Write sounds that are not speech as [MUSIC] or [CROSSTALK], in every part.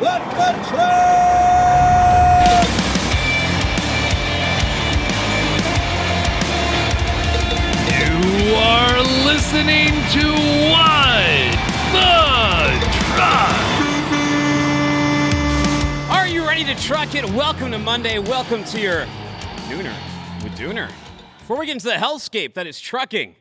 Let the truck! You are listening to What the Truck. Are you ready to truck it? Welcome to Monday. Welcome to your Nooner with Dooner. Before we get into the hellscape that is trucking,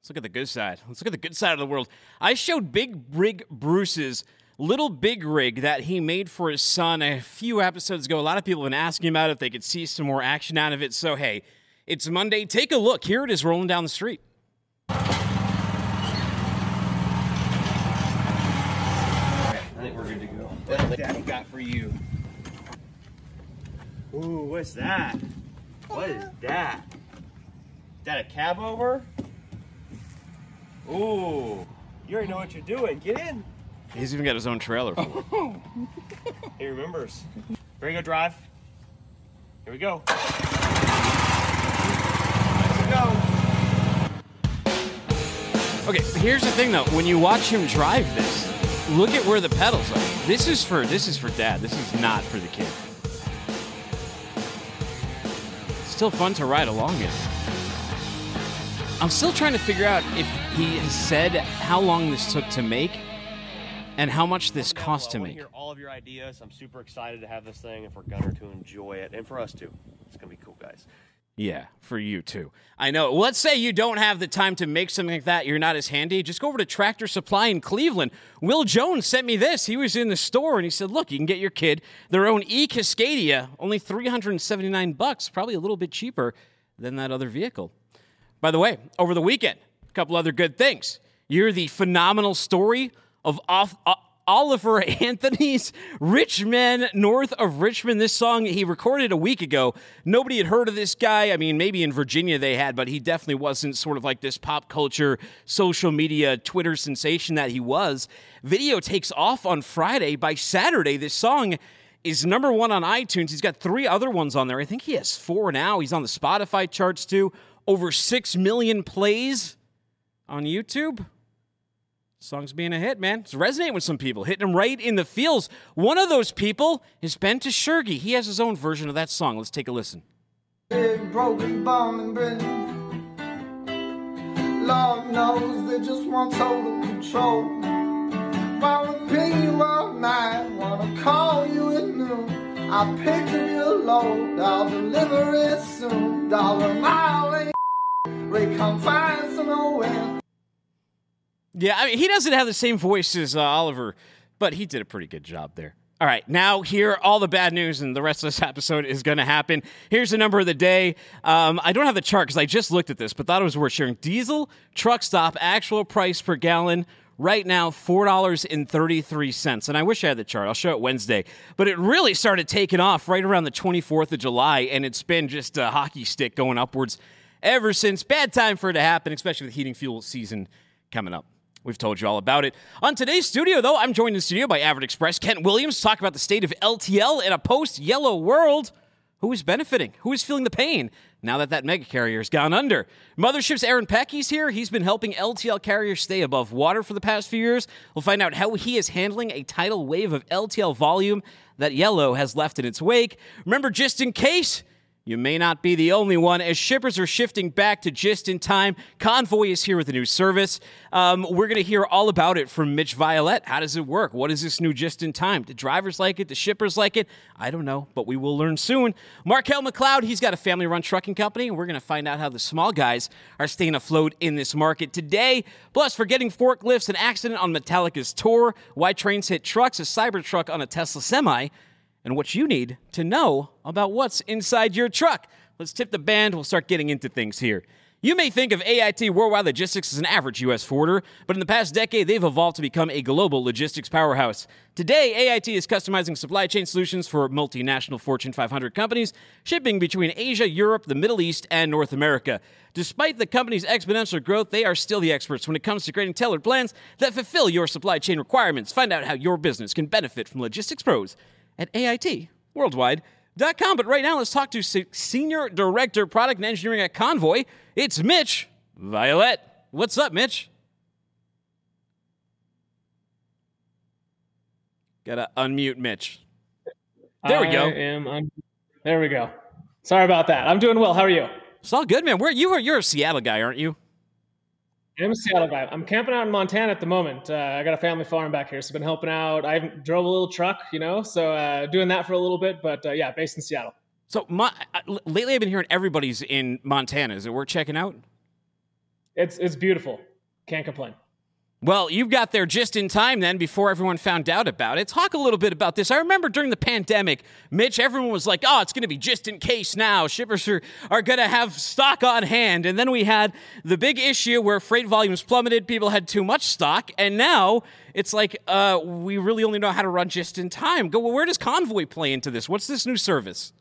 let's look at the good side. Let's look at the good side of the world. I showed Big Rig Bruce's little big rig that he made for his son a few episodes ago. A lot of people have been asking about it if they could see some more action out of it. So, hey, it's Monday. Take a look. Here it is rolling down the street. I think we're good to go. What does Daddy got for you? Ooh, what's that? What is that? Is that a cab over? Ooh, you already know what you're doing. Get in. He's even got his own trailer for it. Oh. [LAUGHS] He remembers. Ready to go drive? Here we go. Let's go. Okay, here's the thing though. When you watch him drive this, look at where the pedals are. This is for this is for dad. This is not for the kid. Still fun to ride along in. I'm still trying to figure out if he has said how long this took to make and how much this cost to make. All of your ideas. I'm super excited to have this thing and for Gunner to enjoy it and for us too. It's gonna be cool, guys. Yeah, for you too. I know. Let's say you don't have the time to make something like that. You're not as handy. Just go over to Tractor Supply in Cleveland. Will Jones sent me this. He was in the store and he said, "Look, you can get your kid their own E Cascadia, only 379 bucks, probably a little bit cheaper than that other vehicle." By the way, over the weekend, a couple other good things. You're the phenomenal story of off, uh, Oliver [LAUGHS] Anthony's Rich Men North of Richmond. This song he recorded a week ago. Nobody had heard of this guy. I mean, maybe in Virginia they had, but he definitely wasn't sort of like this pop culture, social media, Twitter sensation that he was. Video takes off on Friday. By Saturday, this song is number one on iTunes. He's got three other ones on there. I think he has four now. He's on the Spotify charts too. Over six million plays on YouTube. Song's being a hit, man. It's resonating with some people, hitting them right in the feels. One of those people is Ben Tashurgi. He has his own version of that song. Let's take a listen. Broken bomb. Lord knows they just want total control. Wanna ping you all night, wanna call you at noon. I load, I'll deliver it soon. Dollar mile, Ray come find. Yeah, I mean, he doesn't have the same voice as uh, Oliver, but he did a pretty good job there. All right, now here, all the bad news, and the rest of this [LAUGHS] episode is going to happen. Here's the number of the day. Um, I don't have the chart because I just looked at this, but thought it was worth sharing. Diesel truck stop actual price per gallon right now four dollars and I wish I had the chart. I'll show it Wednesday, but it really started taking off right around the twenty fourth of July, and it's been just a hockey stick going upwards ever since. Bad time for it to happen, especially with heating fuel season coming up. We've told you all about it. On today's studio, though, I'm joined in studio by Averitt Express Kent Williams. To talk about the state of LTL in a post-yellow world. Who is benefiting? Who is feeling the pain now that that mega carrier has gone under? Mothership's Aaron Peck, he's here. He's been helping LTL carriers stay above water for the past few years. We'll find out how he is handling a tidal wave of LTL volume that Yellow has left in its wake. Remember, just in case, you may not be the only one as shippers are shifting back to just in time. Convoy is here with a new service. Um, we're going to hear all about it from Mitch Violett. How does it work? What is this new just in time? Do drivers like it? Do shippers like it? I don't know, but we will learn soon. Markel McCloud, he's got a family run trucking company, and we're going to find out how the small guys are staying afloat in this market today. Plus, forgetting forklifts, an accident on Metallica's tour, why trains hit trucks, a Cybertruck on a Tesla semi and what you need to know about what's inside your truck. Let's tip the band. We'll start getting into things here. You may think of AIT Worldwide Logistics as an average U.S. forwarder, but in the past decade, they've evolved to become a global logistics powerhouse. Today, AIT is customizing supply chain solutions for multinational Fortune 500 companies, shipping between Asia, Europe, the Middle East, and North America. Despite the company's exponential growth, they are still the experts when it comes to creating tailored plans that fulfill your supply chain requirements. Find out how your business can benefit from logistics pros at AIT Worldwide.com. But right now, let's talk to Senior Director Product and Engineering at Convoy. It's Mitch Violett. What's up, Mitch? Gotta unmute Mitch. There we go. I am un- there we go. Sorry about that. I'm doing well. How are you? It's all good, man. Where you are? You're a Seattle guy, aren't you? I'm a Seattle guy. I'm camping out in Montana at the moment. Uh, I got a family farm back here, so I've been helping out. I drove a little truck, you know, so uh, doing that for a little bit. But uh, yeah, based in Seattle. So my, lately, I've been hearing everybody's in Montana. Is it worth checking out? It's it's beautiful. Can't complain. Well, you got there just in time then before everyone found out about it. Talk a little bit about this. I remember during the pandemic, Mitch, everyone was like, oh, it's going to be just in case now. Shippers are, are going to have stock on hand. And then we had the big issue where freight volumes plummeted, people had too much stock. And now it's like, uh, we really only know how to run just in time. Go, well, where does Convoy play into this? What's this new service?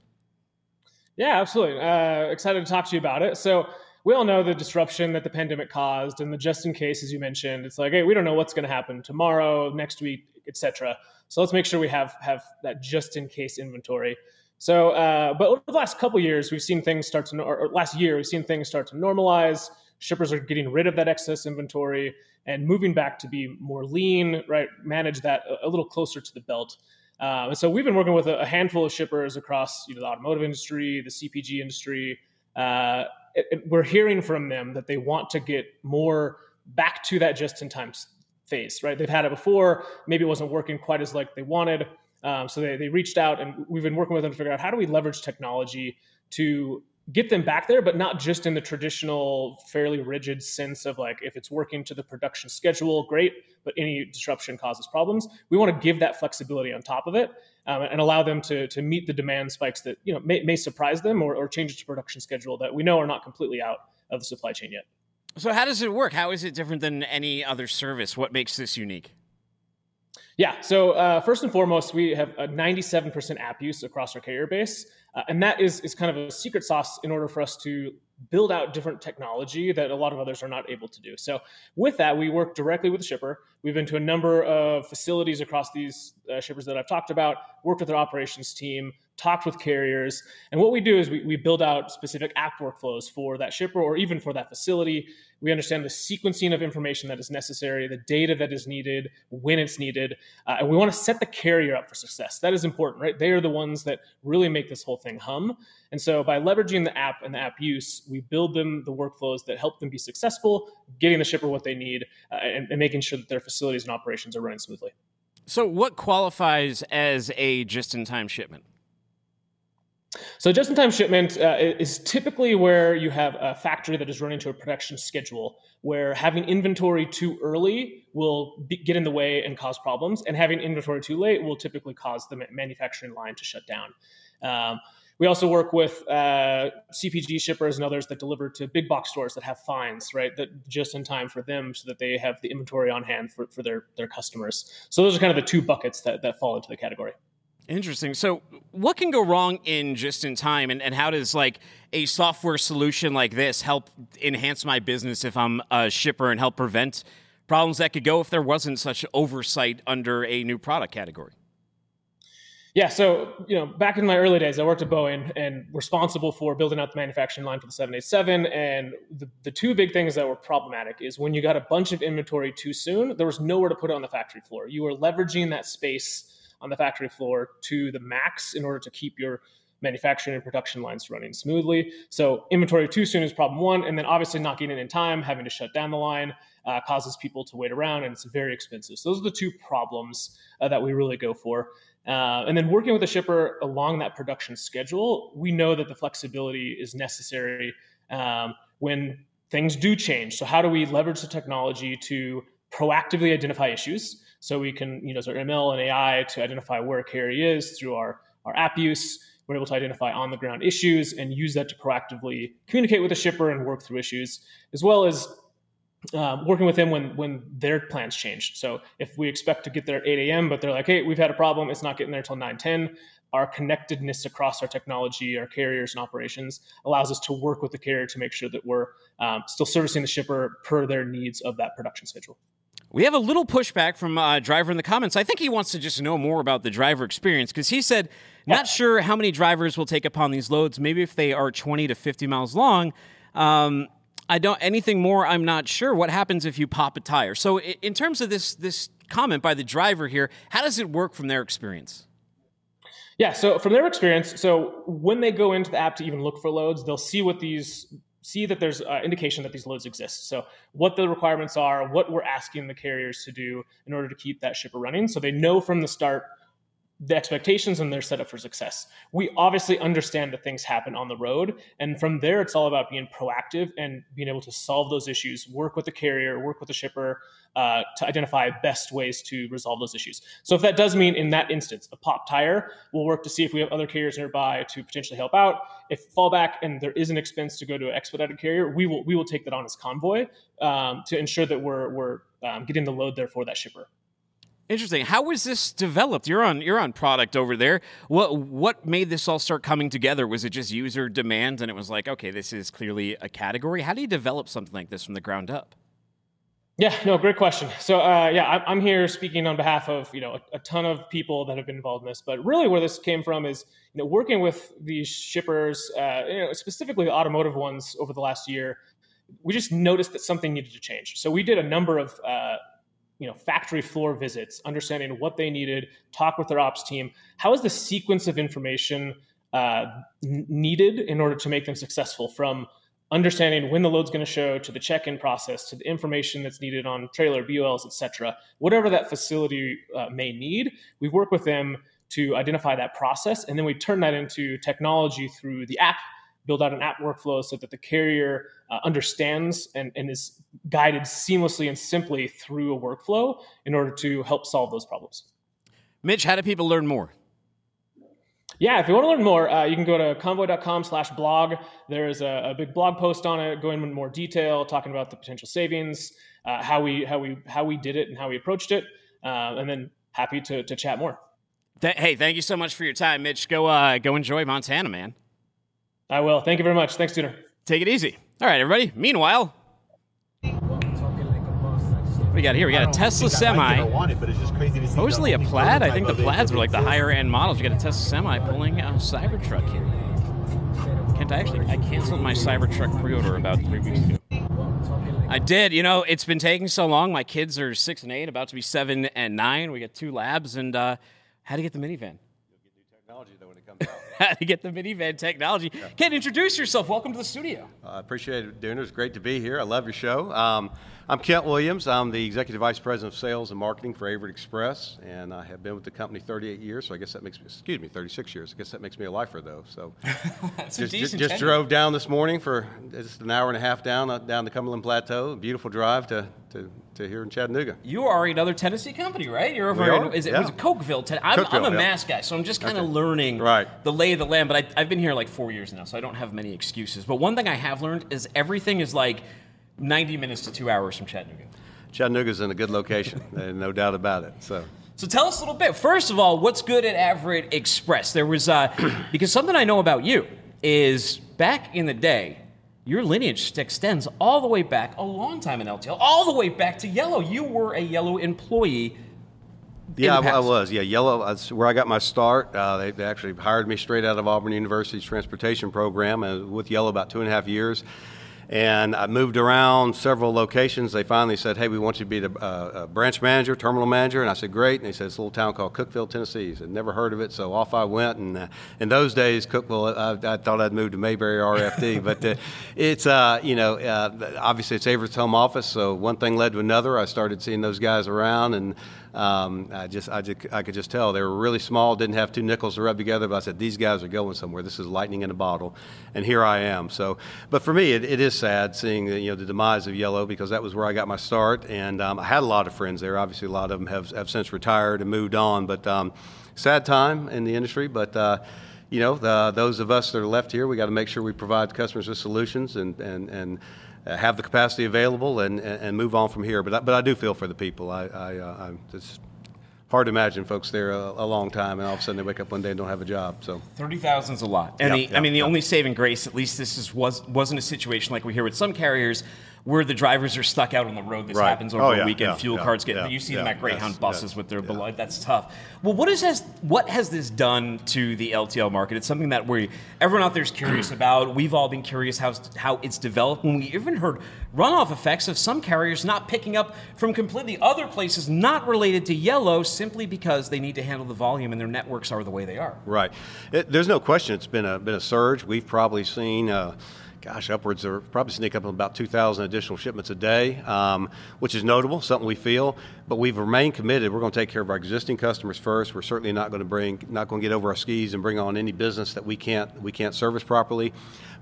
Yeah, absolutely. Uh, excited to talk to you about it. So, we all know the disruption that the pandemic caused and the just in case as you mentioned it's like hey we don't know what's going to happen tomorrow next week etc so let's make sure we have have that just in case inventory. So uh, but over the last couple years we've seen things start to or last year we've seen things start to normalize. Shippers are getting rid of that excess inventory and moving back to be more lean right? Manage that a little closer to the belt. Um, and so we've been working with a, handful of shippers across you know, the automotive industry the cpg industry uh, it, it, we're hearing from them that they want to get more back to that just in time phase, right? They've had it before, maybe it wasn't working quite as like they wanted. Um, so they, they reached out and we've been working with them to figure out how do we leverage technology to get them back there, but not just in the traditional, fairly rigid sense of like if it's working to the production schedule, great, but any disruption causes problems. We want to give that flexibility on top of it um, and allow them to, to meet the demand spikes that you know may, may surprise them or, or change the production schedule that we know are not completely out of the supply chain yet. So how does it work? How is it different than any other service? What makes this unique? Yeah. So uh, first and foremost, we have a 97% app use across our carrier base, uh, and that is is kind of a secret sauce in order for us to build out different technology that a lot of others are not able to do. So with that, we work directly with the shipper. We've been to a number of facilities across these uh, shippers that I've talked about, worked with their operations team, talked with carriers. And what we do is we, we build out specific app workflows for that shipper or even for that facility. We understand the sequencing of information that is necessary, the data that is needed, when it's needed. Uh, and we want to set the carrier up for success. That is important, right? They are the ones that really make this whole thing hum. And so by leveraging the app and the app use, we build them the workflows that help them be successful, getting the shipper what they need, uh, and, and making sure that their facilities and operations are running smoothly. So, what qualifies as a just in time shipment? So just-in-time shipment uh, is typically where you have a factory that is running to a production schedule, where having inventory too early will be, get in the way and cause problems, and having inventory too late will typically cause the manufacturing line to shut down. Um, we also work with uh, CPG shippers and others that deliver to big box stores that have fines, right? That just in time for them so that they have the inventory on hand for, for their, their customers. So those are kind of the two buckets that, that fall into the category. Interesting. So, what can go wrong in just in time, and, and how does like a software solution like this help enhance my business if I'm a shipper and help prevent problems that could go if there wasn't such oversight under a new product category? Yeah, so you know, back in my early days, I worked at Boeing and responsible for building out the manufacturing line for the 787. And the, the two big things that were problematic is when you got a bunch of inventory too soon, there was nowhere to put it on the factory floor. You were leveraging that space on the factory floor to the max in order to keep your manufacturing and production lines running smoothly. So inventory too soon is problem one, and then obviously not getting it in time, having to shut down the line uh, causes people to wait around, and it's very expensive. So those are the two problems uh, that we really go for. Uh, and then working with the shipper along that production schedule, we know that the flexibility is necessary um, when things do change. So how do we leverage the technology to proactively identify issues? So we can you know, our ML and AI to identify where a carrier is through our, our app use. We're able to identify on the ground issues and use that to proactively communicate with the shipper and work through issues, as well as um, working with them when when their plans change. So if we expect to get there at 8 a.m., but they're like, hey, we've had a problem, it's not getting there until 9, 10, our connectedness across our technology, our carriers and operations allows us to work with the carrier to make sure that we're um, still servicing the shipper per their needs of that production schedule. We have a little pushback from uh, driver in the comments. I think he wants to just know more about the driver experience because he said, not sure how many drivers will take upon these loads. Maybe if they are 20 to 50 miles long. Um, I don't anything more. I'm not sure. What happens if you pop a tire? So, in terms of this this comment by the driver here. How does it work from their experience? Yeah, so from their experience, so when they go into the app to even look for loads, they'll see what these see that there's uh, indication that these loads exist. So what the requirements are, what we're asking the carriers to do in order to keep that shipper running, so they know from the start the expectations and they're set up for success. We obviously understand that things happen on the road. And from there, it's all about being proactive and being able to solve those issues, work with the carrier, work with the shipper uh, to identify best ways to resolve those issues. So if that does mean in that instance, a pop tire, we'll work to see if we have other carriers nearby to potentially help out. If fallback and there is an expense to go to an expedited carrier, we will, we will take that on as convoy um, to ensure that we're, we're um, getting the load there for that shipper. Interesting. How was this developed? You're on you're on product over there. What what made this all start coming together? Was it just user demand and it was like, okay, this is clearly a category? How do you develop something like this from the ground up? Yeah, no, great question. So, uh, yeah, I'm here speaking on behalf of you know a, a, ton of people that have been involved in this. But really, where this came from is you know working with these shippers, uh, you know, specifically the automotive ones over the last year. We just noticed that something needed to change. So we did a number of uh, you know factory floor visits understanding what they needed talk with their ops team. How is the sequence of information uh, needed in order to make them successful? From understanding when the load's going to show to the check-in process to the information that's needed on trailer buls etc whatever that facility uh, may need we work with them to identify that process and then we turn that into technology through the app build out an app workflow so that the carrier uh, understands and, and is guided seamlessly and simply through a workflow in order to help solve those problems. Mitch, how do people learn more? Yeah, if you want to learn more, uh, you can go to convoy.com slash blog. There's a, a, big blog post on it, going into more detail, talking about the potential savings, uh, how we how we how we did it and how we approached it, uh, and then happy to, to chat more. Th- hey, thank you so much for your time, Mitch. Go uh, go enjoy Montana, man. I will. Thank you very much. Thanks, Tuner. Take it easy. All right, everybody. Meanwhile, what do we got here? We got a Tesla Semi. Mostly a Plaid. I think the Plaids were like the higher end models. We got a Tesla Semi pulling a Cybertruck here. Kent, I actually I canceled my Cybertruck pre-order about three weeks ago. I did. You know, it's been taking so long. My kids are six and eight, about to be seven and nine. We got two labs, and uh, had to get the minivan technology though when it comes out. [LAUGHS] How to get the minivan technology. Yeah. Ken, introduce yourself. Welcome to the studio. I uh, appreciate it, Dooner. It's great to be here. I love your show. Um, I'm Kent Williams. I'm the Executive Vice President of Sales and Marketing for Averitt Express, and I have been with the company 38 years, so I guess that makes me, excuse me, 36 years. I guess that makes me a lifer, though. So [LAUGHS] just, just, just drove down this morning for just an hour and a half down uh, down the Cumberland Plateau. Beautiful drive to, to, to here in Chattanooga. You are another Tennessee company, right? You're over in, is it, yeah. was it Cookeville? Ten- I'm, Cookeville, I'm a yeah. Mass guy, so I'm just kind of Okay. learning Right. the lay of the land, but I, I've been here like four years now, so I don't have many excuses. But one thing I have learned is everything is like 90 minutes to two hours from Chattanooga. Chattanooga's in a good location, and [LAUGHS] no doubt about it. So. So tell us a little bit. First of all, what's good at Averitt Express? There was uh, [CLEARS THROAT] because something I know about you is back in the day, your lineage extends all the way back a long time in LTL, all the way back to Yellow. You were a Yellow employee. Yeah, I, I was. Yeah, Yellow. That's where I got my start. Uh, they, they actually hired me straight out of Auburn University's transportation program, and with Yellow about two and a half years. And I moved around several locations. They finally said, "Hey, we want you to be the uh, uh, branch manager, terminal manager." And I said, "Great." And they said, "It's a little town called Cookeville, Tennessee." I'd never heard of it, so off I went. And uh, in those days, Cookeville, I, I thought I'd moved to Mayberry RFD, [LAUGHS] but uh, it's uh, you know uh, obviously it's Averitt's home office. So one thing led to another. I started seeing those guys around, and um, I just I just I could just tell they were really small, didn't have two nickels to rub together. But I said, these guys are going somewhere. This is lightning in a bottle, and here I am. So, but for me, it, it is sad seeing the, you know the demise of Yellow because that was where I got my start, and um, I had a lot of friends there. Obviously, a lot of them have have since retired and moved on, but um, sad time in the industry, but. Uh, you know, the, those of us that are left here, we got to make sure we provide customers with solutions and, and, and have the capacity available and, and, move on from here. But I, but I do feel for the people. I, I, uh, it's hard to imagine folks there a, a long time and all of a sudden they wake up one day and don't have a job. So Thirty thousand is a lot, and Yeah, the, yeah, I mean the yeah. only saving grace, at least this is was wasn't a situation like we hear with some carriers, where the drivers are stuck out on the road. This Right. happens over Oh, a yeah, weekend. yeah, Fuel yeah, cards get. you see them at Greyhound buses with their below. That's tough. Well, what is has what has this done to the LTL market? It's something that we everyone out there is curious [CLEARS THROAT] about. We've all been curious how how it's developed. When we even heard runoff effects of some carriers not picking up from completely other places not related to yellow simply because they need to handle the volume and their networks are the way they are. Right. It, there's no question it's been a been a surge. We've probably seen. Uh, Gosh, upwards of probably sneak up about 2,000 additional shipments a day, um, which is notable, something we feel. But we've remained committed. We're going to take care of our existing customers first. We're certainly not going to bring, not going to get over our skis and bring on any business that we can't we can't service properly.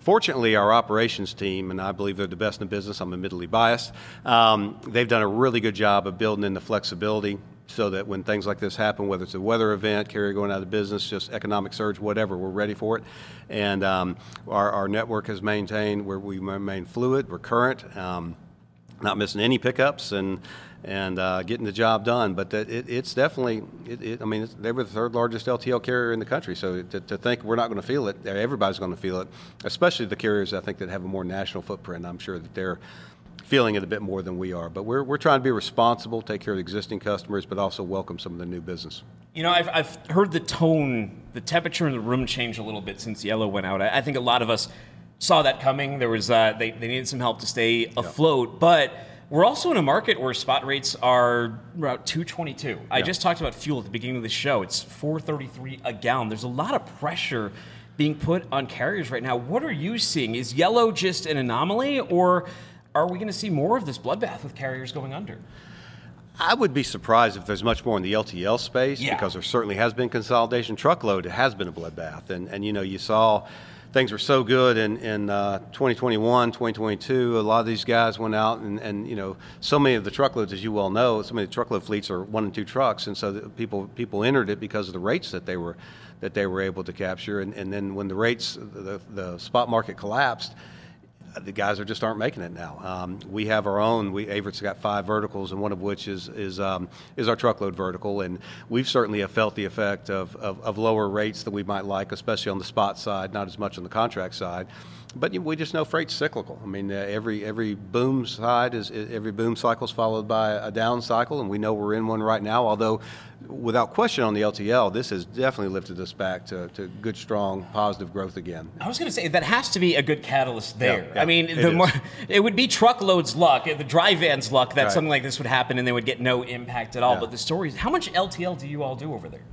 Fortunately, our operations team, and I believe they're the best in the business. I'm admittedly biased. Um, they've done a really good job of building in the flexibility so that when things like this happen, whether it's a weather event, carrier going out of business, just economic surge, whatever, we're ready for it. And um, our, our network has maintained where we remain fluid, we're current, um, not missing any pickups, and and uh, getting the job done. But it, it's definitely, it, it, I mean, they were the third largest LTL carrier in the country. So to, to think we're not going to feel it, everybody's going to feel it, especially the carriers I think that have a more national footprint. I'm sure that they're feeling it a bit more than we are. But we're, we're trying to be responsible, take care of the existing customers, but also welcome some of the new business. You know, I've, I've heard the tone, the temperature in the room change a little bit since Yellow went out. I, I think a lot of us saw that coming. There was uh, they, they needed some help to stay afloat, but we're also in a market where spot rates are about 222. I just talked about fuel at the beginning of the show. It's 433 a gallon. There's a lot of pressure being put on carriers right now. What are you seeing? Is Yellow just an anomaly, or are we going to see more of this bloodbath with carriers going under? I would be surprised if there's much more in the LTL space Yeah. because there certainly has been consolidation. Truckload It has been a bloodbath, and and you know you saw things were so good in in uh, 2021, 2022. A lot of these guys went out and and you know so many of the truckloads, as you well know, so many of the truckload fleets are one and two trucks, and so the people people entered it because of the rates that they were that they were able to capture, and and then when the rates the the spot market collapsed the guys are just aren't making it now. Um, we have our own. We Averitt's got five verticals, and one of which is is um, is our truckload vertical, and we've certainly have felt the effect of, of, of lower rates that we might like, especially on the spot side, not as much on the contract side. But we just know freight's cyclical. I mean, uh, every every boom side is every boom cycle is followed by a down cycle, and we know we're in one right now. Although, without question, on the LTL, this has definitely lifted us back to, to good, strong, positive growth again. I was going to say that has to be a good catalyst there. Yeah, yeah, I mean, it the is. more it would be truckloads luck, the dry vans luck that Right. something like this would happen and they would get no impact at all. Yeah. But the stories, how much LTL do you all do over there?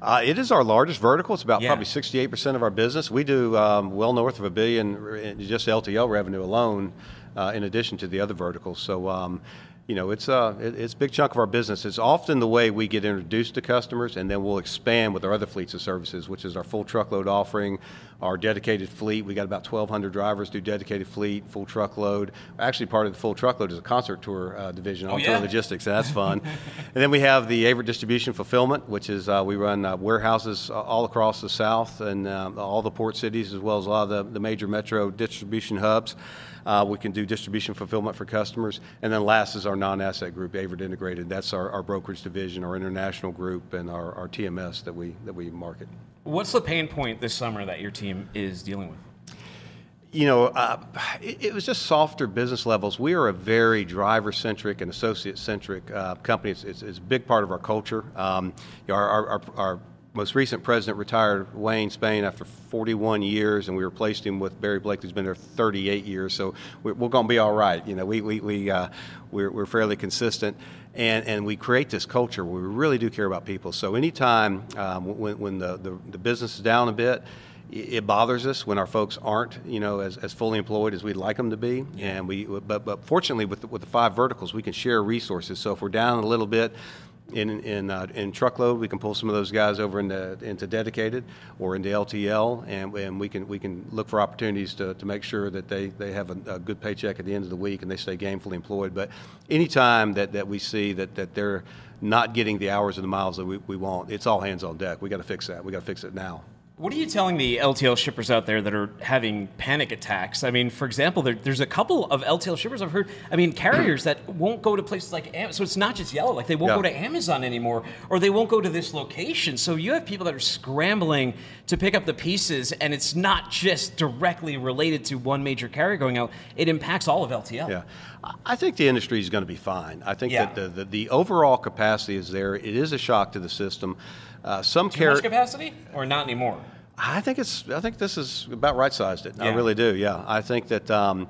Uh, it is our largest vertical. It's about Yeah. probably 68% of our business. We do um, well north of a billion in just LTL revenue alone, uh, in addition to the other verticals. So, um, you know, it's a it's a big chunk of our business. It's often the way we get introduced to customers, and then we'll expand with our other fleets of services, which is our full truckload offering, our dedicated fleet. We got about 1,200 drivers do dedicated fleet, full truckload. Actually, part of the full truckload is a concert tour uh, division on yeah? tour logistics. So that's fun. [LAUGHS] and then we have the Averitt Distribution Fulfillment, which is uh, we run uh, warehouses all across the South and um, all the port cities, as well as a lot of the, the major metro distribution hubs. Uh, we can do distribution fulfillment for customers. And then last is our non-asset group, Averitt Integrated. That's our, our brokerage division, our international group, and our, our TMS that we, that we market. What's the pain point this summer that your team is dealing with? you know, uh, it, it was just softer business levels. We are a very driver-centric and associate-centric uh, company. It's, it's, it's a big part of our culture. Um, you know, our, our, our, our most recent president retired, Wayne Spain, after 41 years, and we replaced him with Barry Blake, who's been there 38 years. So we're, we're going to be all right. You know, we, we, we, uh, we're, we're fairly consistent. And, and we create this culture where we really do care about people. So anytime um, when, when the, the, the business is down a bit, it bothers us when our folks aren't, you know, as, as fully employed as we'd like them to be. And we, but, but fortunately, with the, with the five verticals, we can share resources. So if we're down a little bit in in, uh, in truckload, we can pull some of those guys over into, into dedicated or into LTL, and, and we can we can look for opportunities to, to make sure that they, they have a, a good paycheck at the end of the week and they stay gainfully employed. But anytime that, that we see that, that they're not getting the hours and the miles that we, we want, it's all hands on deck. We got to fix that. We got to fix it now. What are you telling the LTL shippers out there that are having panic attacks? I mean, for example, there, there's a couple of LTL shippers I've heard. I mean, carriers that won't go to places like Amazon. So it's not just Yellow. Like they won't Yeah. go to Amazon anymore, or they won't go to this location. So you have people that are scrambling to pick up the pieces, and it's not just directly related to one major carrier going out. It impacts all of LTL. Yeah, I- think the industry is going to be fine. I think Yeah. that the, the, the overall capacity is there. It is a shock to the system. Uh, some Too carriers. much capacity, or not anymore? I think it's. I think this is about right sized. It. I really do. Yeah. I think that um,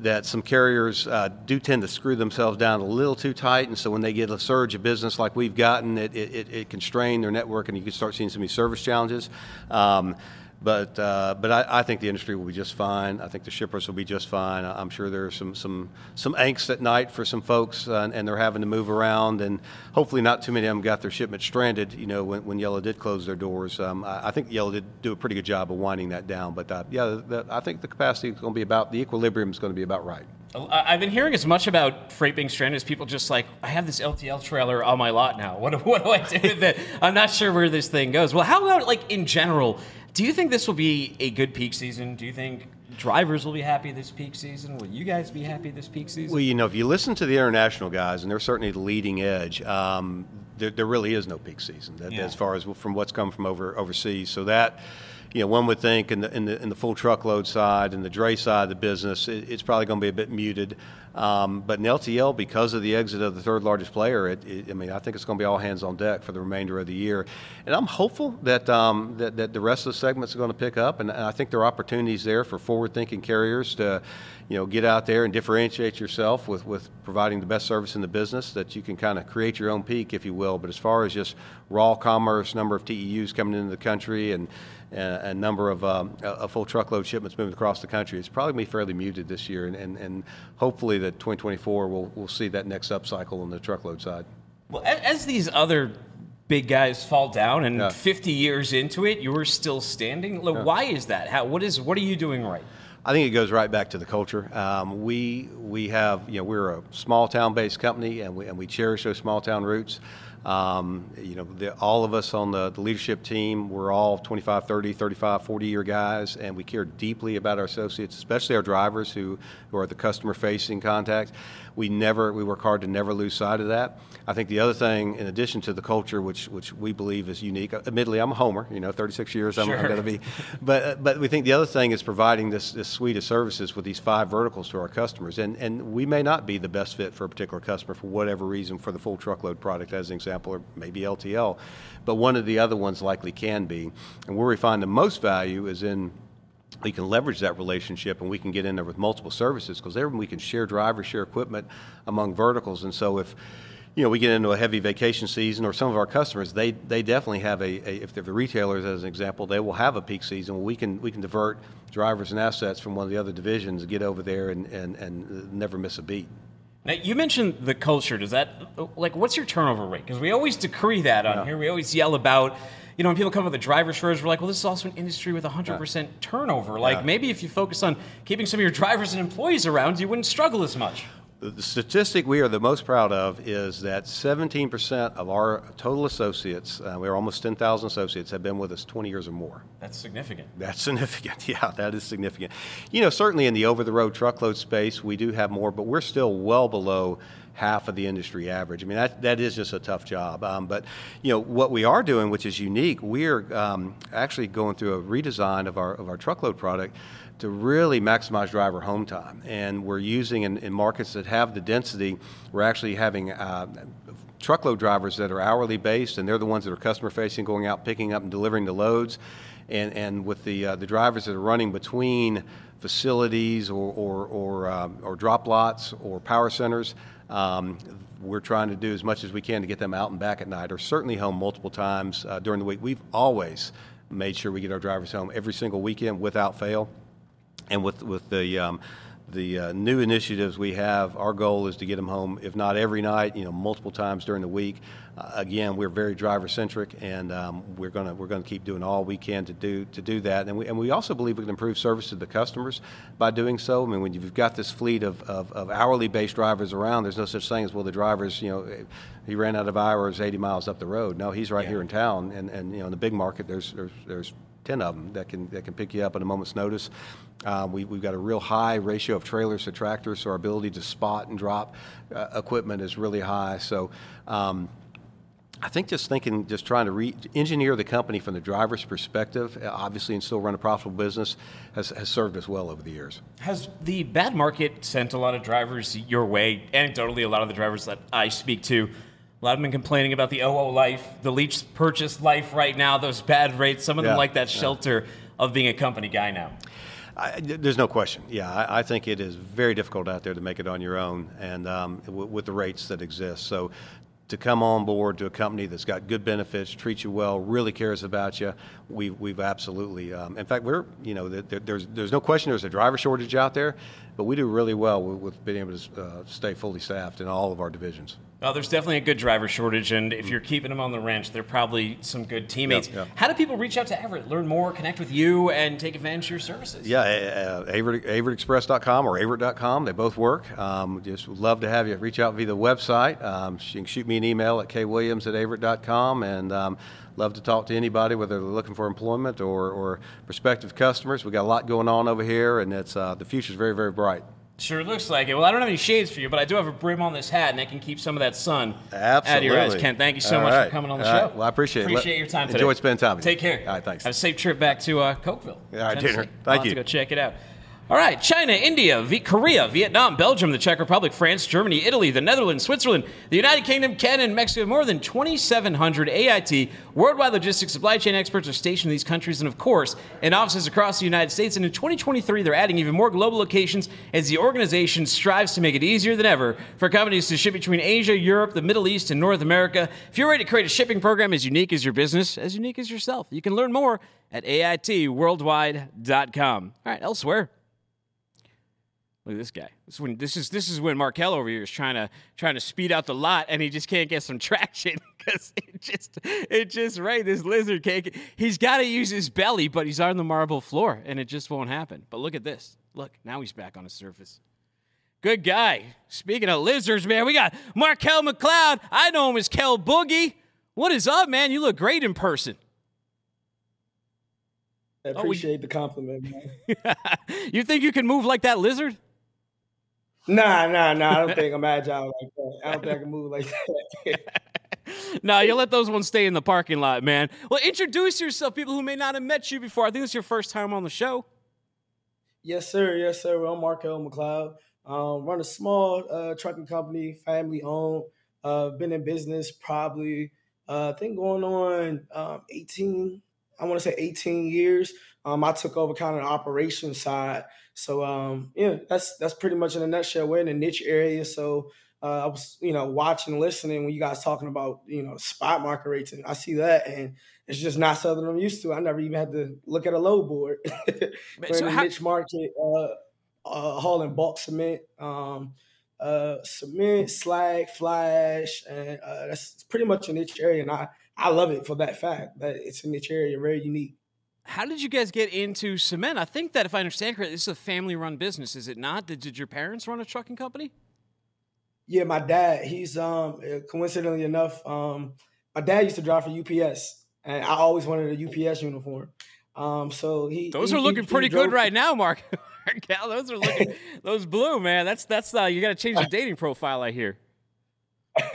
that some carriers uh, do tend to screw themselves down a little too tight, and so when they get a surge of business like we've gotten, it it, it, it can strain their network, and you can start seeing some of these service challenges. Um, but uh, but I, I think the industry will be just fine. I think the shippers will be just fine. I'm sure there's some some some angst at night for some folks, uh, and they're having to move around, and hopefully not too many of them got their shipment stranded. You know, when, when Yellow did close their doors, um, I, I think Yellow did do a pretty good job of winding that down. But uh, yeah, the, I think the capacity is going to be about the equilibrium is going to be about right. I- I've been hearing as much about freight being stranded as people just like, I have this LTL trailer on my lot now. What, [LAUGHS] what do I do with it? I'm not sure where this thing goes. Well, how about like in general? Do you think this will be a good peak season? Do you think drivers will be happy this peak season? Will you guys be happy this peak season? Well, you know, if you listen to the international guys, and they're certainly the leading edge, um, there, there really is no peak season that, Yeah. as far as from what's come from over overseas. So that, you know, one would think in the in the, in the full truckload side and the dray side of the business, it, it's probably going to be a bit muted. Um, but in LTL, because of the exit of the third largest player, it, it, I mean, I think it's going to be all hands on deck for the remainder of the year. And I'm hopeful that um, that, that the rest of the segments are going to pick up, and, and I think there are opportunities there for forward-thinking carriers to, you know, get out there and differentiate yourself with, with providing the best service in the business that you can kind of create your own peak, if you will. But as far as just raw commerce, number of TEUs coming into the country, and and a number of, um, of full truckload shipments moving across the country, it's probably going to be fairly muted this year, and, and, and hopefully that 2024 will we'll see that next upcycle on the truckload side. Well, as these other big guys fall down, and Yeah. 50 years into it, you're still standing. Like, Why is that? How? What is? What are you doing right? I think it goes right back to the culture. Um, we we have you know we're a small town based company and we and we cherish those small town roots. Um, you know, the, all of us on the, the leadership team, we're all 25, 30, 35, 40 year guys, and we care deeply about our associates, especially our drivers who, who are the customer facing contact. We never, we work hard to never lose sight of that. I think the other thing, in addition to the culture, which, which we believe is unique, uh, admittedly, I'm a homer, you know, 36 years, I'm, I'm going to be, but, uh, but we think the other thing is providing this, this suite of services with these five verticals to our customers. And, and we may not be the best fit for a particular customer for whatever reason for the full truckload product, as an example, or maybe LTL. But one of the other ones likely can be. And where we find the most value is in we can leverage that relationship and we can get in there with multiple services because there we can share drivers, share equipment among verticals. And so if you know we get into a heavy vacation season or some of our customers, they they definitely have a, a if they're the retailers as an example, they will have a peak season. We can we can divert drivers and assets from one of the other divisions, get over there and, and, and never miss a beat. Now, you mentioned the culture. Does that like what's your turnover rate? Because we always decree that on here. We always yell about. You know, when people come up with a driver shortage, we're like, well, this is also an industry with 100% turnover. Like, Yeah. maybe if you focus on keeping some of your drivers and employees around, you wouldn't struggle as much. The, statistic we are the most proud of is that 17% of our total associates, uh, we're almost 10,000 associates, have been with us 20 years or more. That's significant. That's [LAUGHS] significant. Yeah, that is significant. You know, certainly in the over the road truckload space, we do have more, but we're still well below half of the industry average. I mean, that, that is just a tough job. Um, but, you know, what we are doing, which is unique, we're um, actually going through a redesign of our, of our truckload product to really maximize driver home time. And we're using in, in markets that have the density, we're actually having uh, truckload drivers that are hourly based, and they're the ones that are customer facing, going out, picking up, and delivering the loads. And, and with the, uh, the drivers that are running between facilities or, or, or, um, or drop lots or power centers, um, we're trying to do as much as we can to get them out and back at night, or certainly home multiple times uh, during the week. We've always made sure we get our drivers home every single weekend without fail. And with, with the, um, the uh, new initiatives we have, our goal is to get them home, if not every night, you know, multiple times during the week. Uh, again, we're very driver centric, and um, we're going to we're going to keep doing all we can to do to do that. And we and we also believe we can improve service to the customers by doing so. I mean, when you've got this fleet of, of, of hourly based drivers around, there's no such thing as well the drivers, you know, he ran out of hours 80 miles up the road. No, he's right here in town, and, and you know, in the big market, there's there's there's 10 of them that can, that can pick you up at a moment's notice. Um, we, we've got a real high ratio of trailers to tractors, so our ability to spot and drop uh, equipment is really high. So um, I think just thinking, just trying to re- engineer the company from the driver's perspective, uh, obviously, and still run a profitable business, has, has served us well over the years. Has the bad market sent a lot of drivers your way? Anecdotally, a lot of the drivers that I speak to, a lot of them complaining about the OO life, the lease purchase life right now, those bad rates. Some of them Yeah, like that yeah. shelter of being a company guy now. I, there's no question. Yeah, I, I think it is very difficult out there to make it on your own, and um, w- with the rates that exist. So, to come on board to a company that's got good benefits, treats you well, really cares about you, we've, we've absolutely. Um, in fact, we're you know there, there's there's no question there's a driver shortage out there, but we do really well with, with being able to uh, stay fully staffed in all of our divisions. Well, there's definitely a good driver shortage, and if you're keeping them on the ranch, they're probably some good teammates. Yeah, yeah. How do people reach out to Averitt, learn more, connect with you, and take advantage of your services? Yeah, uh, Averitt, AverittExpress.com or Averitt.com. They both work. Um, just love to have you reach out via the website. Um, you can shoot me an email at kwilliams at Averitt.com and um, love to talk to anybody, whether they're looking for employment or, or prospective customers. We've got a lot going on over here, and it's, uh, the future's very, very bright. Sure looks like it. Well, I don't have any shades for you, but I do have a brim on this hat, and that can keep some of that sun out of your eyes. Absolutely. Ken, thank you so All much right. for coming on the All show. right. Well, I appreciate it. Appreciate Let- your time today. enjoyed spending time with you. Take care. All right, thanks. Have a safe trip back to uh, Cookeville. All right, Tennessee. Tanner. I'll Thank have you. to go check it out. All right, China, India, v- Korea, Vietnam, Belgium, the Czech Republic, France, Germany, Italy, the Netherlands, Switzerland, the United Kingdom, Canada, and Mexico. More than 2,700 AIT worldwide logistics supply chain experts are stationed in these countries, and of course, in offices across the United States. And in 2023, they're adding even more global locations as the organization strives to make it easier than ever for companies to ship between Asia, Europe, the Middle East, and North America. If you're ready to create a shipping program as unique as your business, as unique as yourself, you can learn more at AITworldwide.com. All right, elsewhere. Look at this guy. This is when this is this is when Markel over here is trying to trying to speed out the lot, and he just can't get some [LAUGHS] traction because it just it just right. This lizard can't. Get, he's got to use his belly, but he's on the marble floor, and it just won't happen. But look at this. Look now he's back on the surface. Good guy. Speaking of lizards, man, we got Markel McCloud. I know him as Kel Boogie. What is up, man? You look great in person. I Oh, we- appreciate the compliment, man. [LAUGHS] you think you can move like that lizard? Nah, nah, nah. I don't think I'm agile like that. I don't think I can move like that. [LAUGHS] no, you let those ones stay in the parking lot, man. Well, introduce yourself, people who may not have met you before. I think it's your first time on the show. yes, sir. Yes, sir. Well, I'm Markel McCloud. Um, run a small uh, trucking company, family owned. Uh, been in business probably, uh, I think going on um, 18, I want to say 18 years. Um, I took over kind of the operations side. So um, yeah, that's that's pretty much in a nutshell. We're in a niche area, so uh, I was you know watching, listening when you guys talking about you know spot market rates, and I see that, and it's just not something I'm used to. I never even had to look at a low board. [LAUGHS] We're so in a how- niche market, uh, uh, hauling bulk cement, um, uh, cement, slag, fly ash, and uh, that's pretty much a niche area, and I I love it for that fact that it's a niche area, very unique. How did you guys get into cement? I think that if I understand correctly, this is a family run business, is it not? Did, did your parents run a trucking company? Yeah, my dad. He's um coincidentally enough, um, my dad used to drive for UPS, and I always wanted a UPS uniform. Um, so he Those he- are looking he pretty good right now, Mark. [LAUGHS] Markel, those are looking [LAUGHS] those blue, man. That's that's uh, you got to change the dating profile. I hear. [LAUGHS]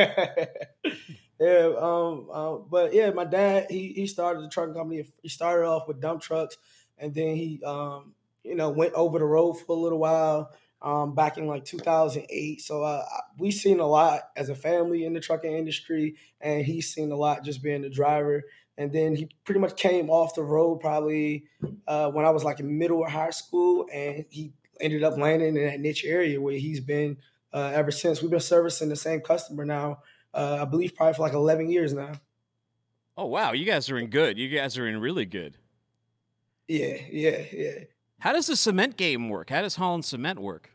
yeah, um, uh, but yeah, my dad he he started the trucking company. He started off with dump trucks, and then he um you know went over the road for a little while. Um, back in like 2008, so uh, we've seen a lot as a family in the trucking industry, and he's seen a lot just being the driver. And then he pretty much came off the road probably uh, when I was like in middle or high school, and he ended up landing in that niche area where he's been uh, ever since. We've been servicing the same customer now, uh, I believe, probably for like 11 years now. Oh wow, you guys are in good. You guys are in really good. Yeah, yeah, yeah. How does the cement game work? How does Holland Cement work?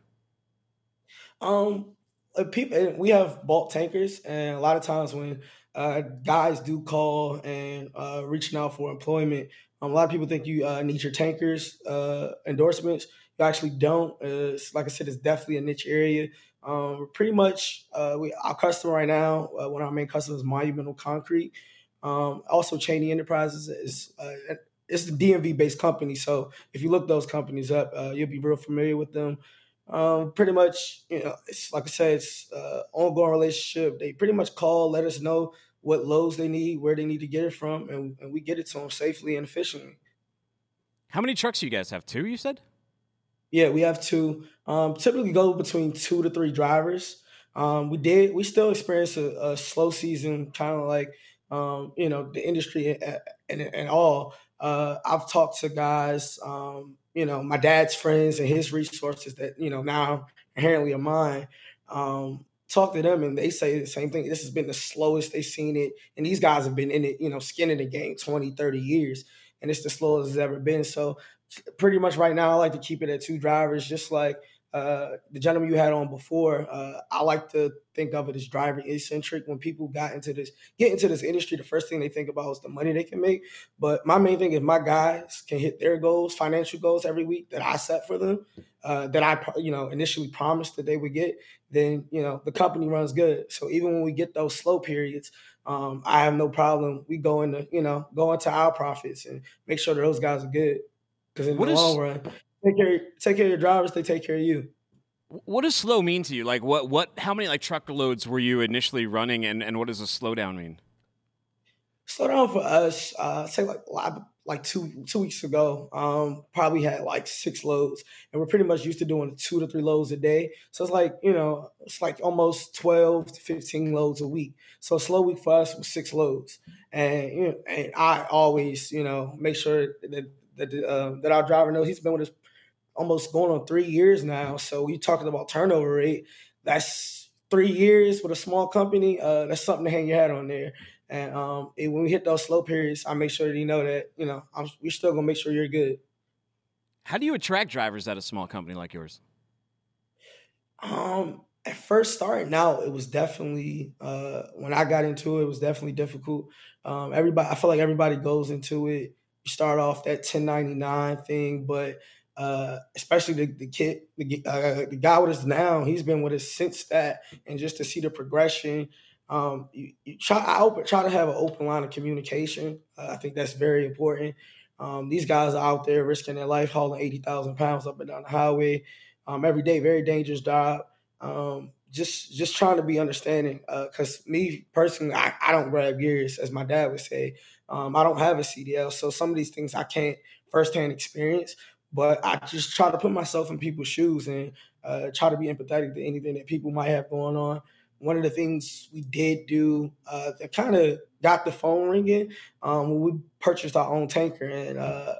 Um, uh, people, we have bulk tankers, and a lot of times when uh, guys do call and uh, reaching out for employment, um, a lot of people think you uh, need your tankers uh, endorsements. You actually don't. Uh, like I said, it's definitely a niche area. Um, we're pretty much uh, we, our customer right now. Uh, one of our main customers Monumental Concrete. Um, also, Cheney Enterprises is uh, it's the DMV based company. So if you look those companies up, uh, you'll be real familiar with them. Um, pretty much, you know, it's like I said, it's uh, ongoing relationship. They pretty much call, let us know what loads they need, where they need to get it from, and, and we get it to them safely and efficiently. How many trucks do you guys have? Two, you said? Yeah, we have two. Um, typically go between two to three drivers. Um, we did. We still experience a, a slow season, kind of like um, you know the industry and, and all. Uh, I've talked to guys, um, you know, my dad's friends and his resources that you know now inherently are mine. Um, talk to them and they say the same thing. This has been the slowest they've seen it, and these guys have been in it, you know, skinning the game 20, 30 years, and it's the slowest it's ever been. So pretty much right now, I like to keep it at two drivers, just like uh, the gentleman you had on before, uh, I like to think of it as driver eccentric. When people got into this, get into this industry, the first thing they think about is the money they can make. But my main thing is my guys can hit their goals, financial goals every week that I set for them, uh, that I you know initially promised that they would get. Then you know the company runs good. So even when we get those slow periods, um, I have no problem. We go into you know go into our profits and make sure that those guys are good. Because in what the is, long run, take care, take care of your drivers. They take care of you. What does slow mean to you? Like what? What? How many like truck loads were you initially running, and and what does a slowdown mean? Slowdown for us, uh, say like like two two weeks ago, um, probably had like six loads, and we're pretty much used to doing two to three loads a day. So it's like you know, it's like almost twelve to fifteen loads a week. So a slow week for us was six loads, and you know, and I always you know make sure that that uh, that our driver knows he's been with us almost going on three years now. So you talking about turnover rate. That's three years with a small company. Uh, that's something to hang your hat on there. And um, it, when we hit those slow periods, I make sure that you know that you know I'm, we're still gonna make sure you're good. How do you attract drivers at a small company like yours? Um, at first starting out, it was definitely uh, when I got into it, it was definitely difficult. Um, everybody, I feel like everybody goes into it. You start off that 1099 thing, but uh, especially the, the kid, the, uh, the guy with us now, he's been with us since that, and just to see the progression. Um, you, you try, I open, try to have an open line of communication. Uh, I think that's very important. Um, these guys are out there risking their life, hauling eighty thousand pounds up and down the highway um, every day. Very dangerous job. Um, just just trying to be understanding. Because uh, me personally, I, I, don't grab gears, as my dad would say. Um, I don't have a CDL, so some of these things I can't firsthand experience. But I just try to put myself in people's shoes and uh, try to be empathetic to anything that people might have going on. One of the things we did do uh, that kind of got the phone ringing um, we purchased our own tanker, and uh,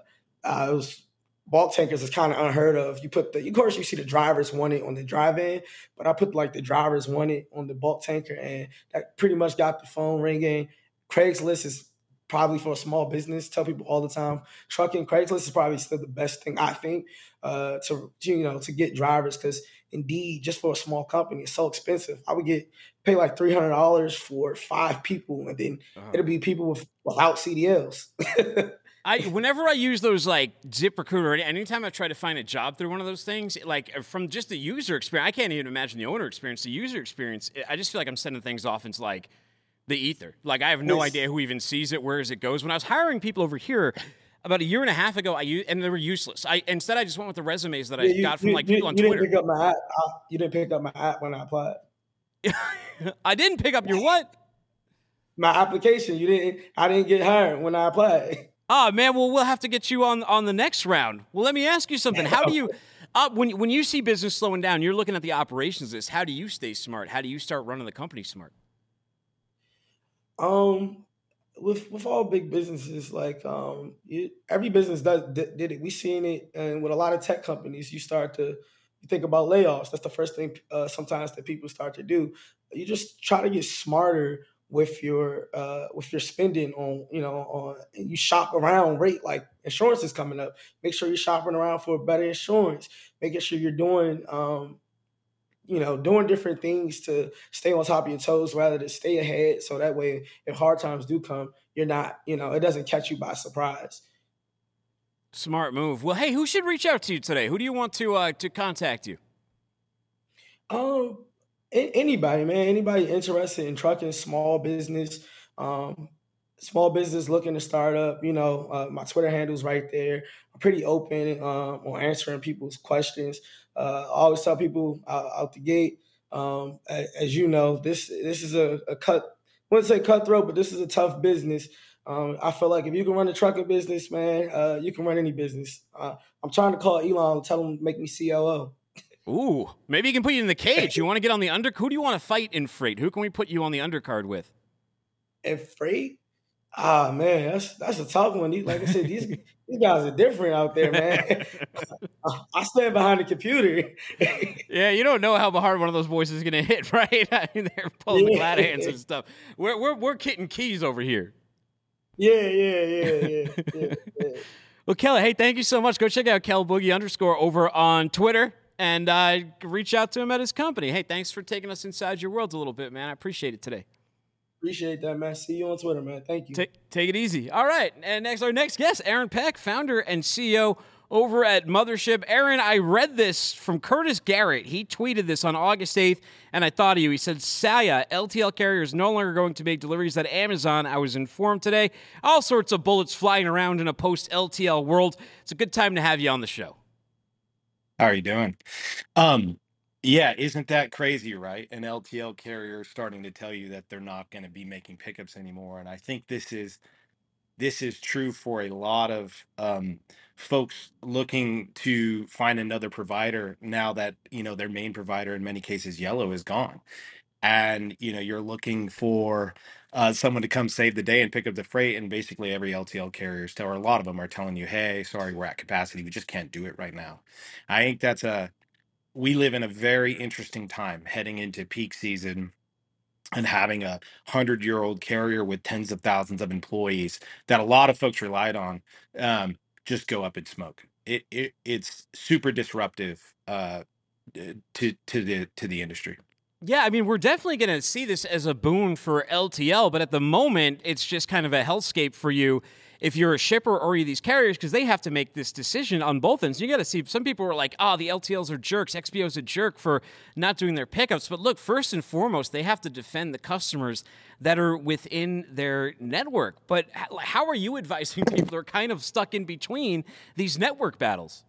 it was bulk tankers is kind of unheard of. You put the, of course, you see the drivers want it on the drive-in, but I put like the drivers want it on the bulk tanker, and that pretty much got the phone ringing. Craigslist is probably for a small business. Tell people all the time, trucking Craigslist is probably still the best thing I think uh, to you know to get drivers because indeed just for a small company it's so expensive. I would get pay like three hundred dollars for five people, and then uh-huh. it'll be people with without CDLs. [LAUGHS] I whenever I use those like ZipRecruiter, anytime I try to find a job through one of those things, like from just the user experience, I can't even imagine the owner experience. The user experience, I just feel like I'm sending things off into like the ether. Like I have no idea who even sees it, where it goes. When I was hiring people over here about a year and a half ago, I used, and they were useless. I instead I just went with the resumes that I you, got from you, like people on you Twitter. Didn't pick up my app. you didn't pick up my app when I applied. [LAUGHS] I didn't pick up your what? My application. You didn't. I didn't get hired when I applied. Oh, man. Well, we'll have to get you on on the next round. Well, let me ask you something. How do you? [LAUGHS] Uh, when when you see business slowing down, you're looking at the operations. This. How do you stay smart? How do you start running the company smart? Um, with with all big businesses, like um, you, every business does did, it. We seen it, and with a lot of tech companies, you start to you think about layoffs. That's the first thing uh, sometimes that people start to do. You just try to get smarter with your uh, with your spending on you know on you shop around rate like insurance is coming up. Make sure you're shopping around for better insurance. Making sure you're doing um, you know, doing different things to stay on top of your toes rather than stay ahead. So that way, if hard times do come, you're not, you know, it doesn't catch you by surprise. Smart move. Well, hey, who should reach out to you today? Who do you want to uh, to contact you? Um, anybody, man. Anybody interested in trucking, small business. Um, small business looking to start up, you know, uh, my Twitter handle's right there. I'm pretty open um, on answering people's questions. Uh, I always tell people out, out the gate, um, as, as, you know, this this is a, a cut. I wouldn't say cutthroat, but this is a tough business. Um, I feel like if you can run a trucking business, man, uh, you can run any business. Uh, I'm trying to call Elon and tell him make me COO. Ooh, maybe he can put you in the cage. You [LAUGHS] want to get on the under? Who do you want to fight in freight? Who can we put you on the undercard with? In freight? Ah man, that's that's a tough one. Like I said, these these guys are different out there, man. [LAUGHS] [LAUGHS] I stand behind the computer. yeah, you don't know how hard one of those boys is gonna hit, [LAUGHS] right? I mean, they're pulling yeah. the glad hands and stuff. We're we're we're kitten keys over here. Yeah, yeah, yeah, yeah, yeah. yeah. well, Kelly, hey, thank you so much. Go check out Kel Boogie underscore over on Twitter and uh, reach out to him at his company. Hey, thanks for taking us inside your world a little bit, man. I appreciate it today. Appreciate that, man. See you on Twitter, man. Thank you. Take, take it easy. All right. And next, our next guest, Aaron Peck, founder and CEO over at Mothership. Aaron, I read this from Curtis Garrett. He tweeted this on August 8th, and I thought of you. He said, Saia, LTL carrier is no longer going to make deliveries at Amazon. I was informed today. All sorts of bullets flying around in a post LTL world. It's a good time to have you on the show. How are you doing? Um, yeah, isn't that crazy, right? An LTL carrier starting to tell you that they're not going to be making pickups anymore. And I think this is this is true for a lot of um, folks looking to find another provider now that you know their main provider in many cases yellow is gone and you know you're looking for uh, someone to come save the day and pick up the freight and basically every ltl carriers tell or a lot of them are telling you hey sorry we're at capacity we just can't do it right now i think that's a we live in a very interesting time heading into peak season and having a hundred year old carrier with tens of thousands of employees that a lot of folks relied on um, just go up in smoke. It, it it's super disruptive uh, to to the to the industry. Yeah, I mean, we're definitely going to see this as a boon for LTL, but at the moment, it's just kind of a hellscape for you if you're a shipper or you these carriers because they have to make this decision on both ends. You got to see some people are like, oh, the LTLs are jerks. XPO's a jerk for not doing their pickups. But look, first and foremost, they have to defend the customers that are within their network. But how are you [LAUGHS] advising people who are kind of stuck in between these network battles?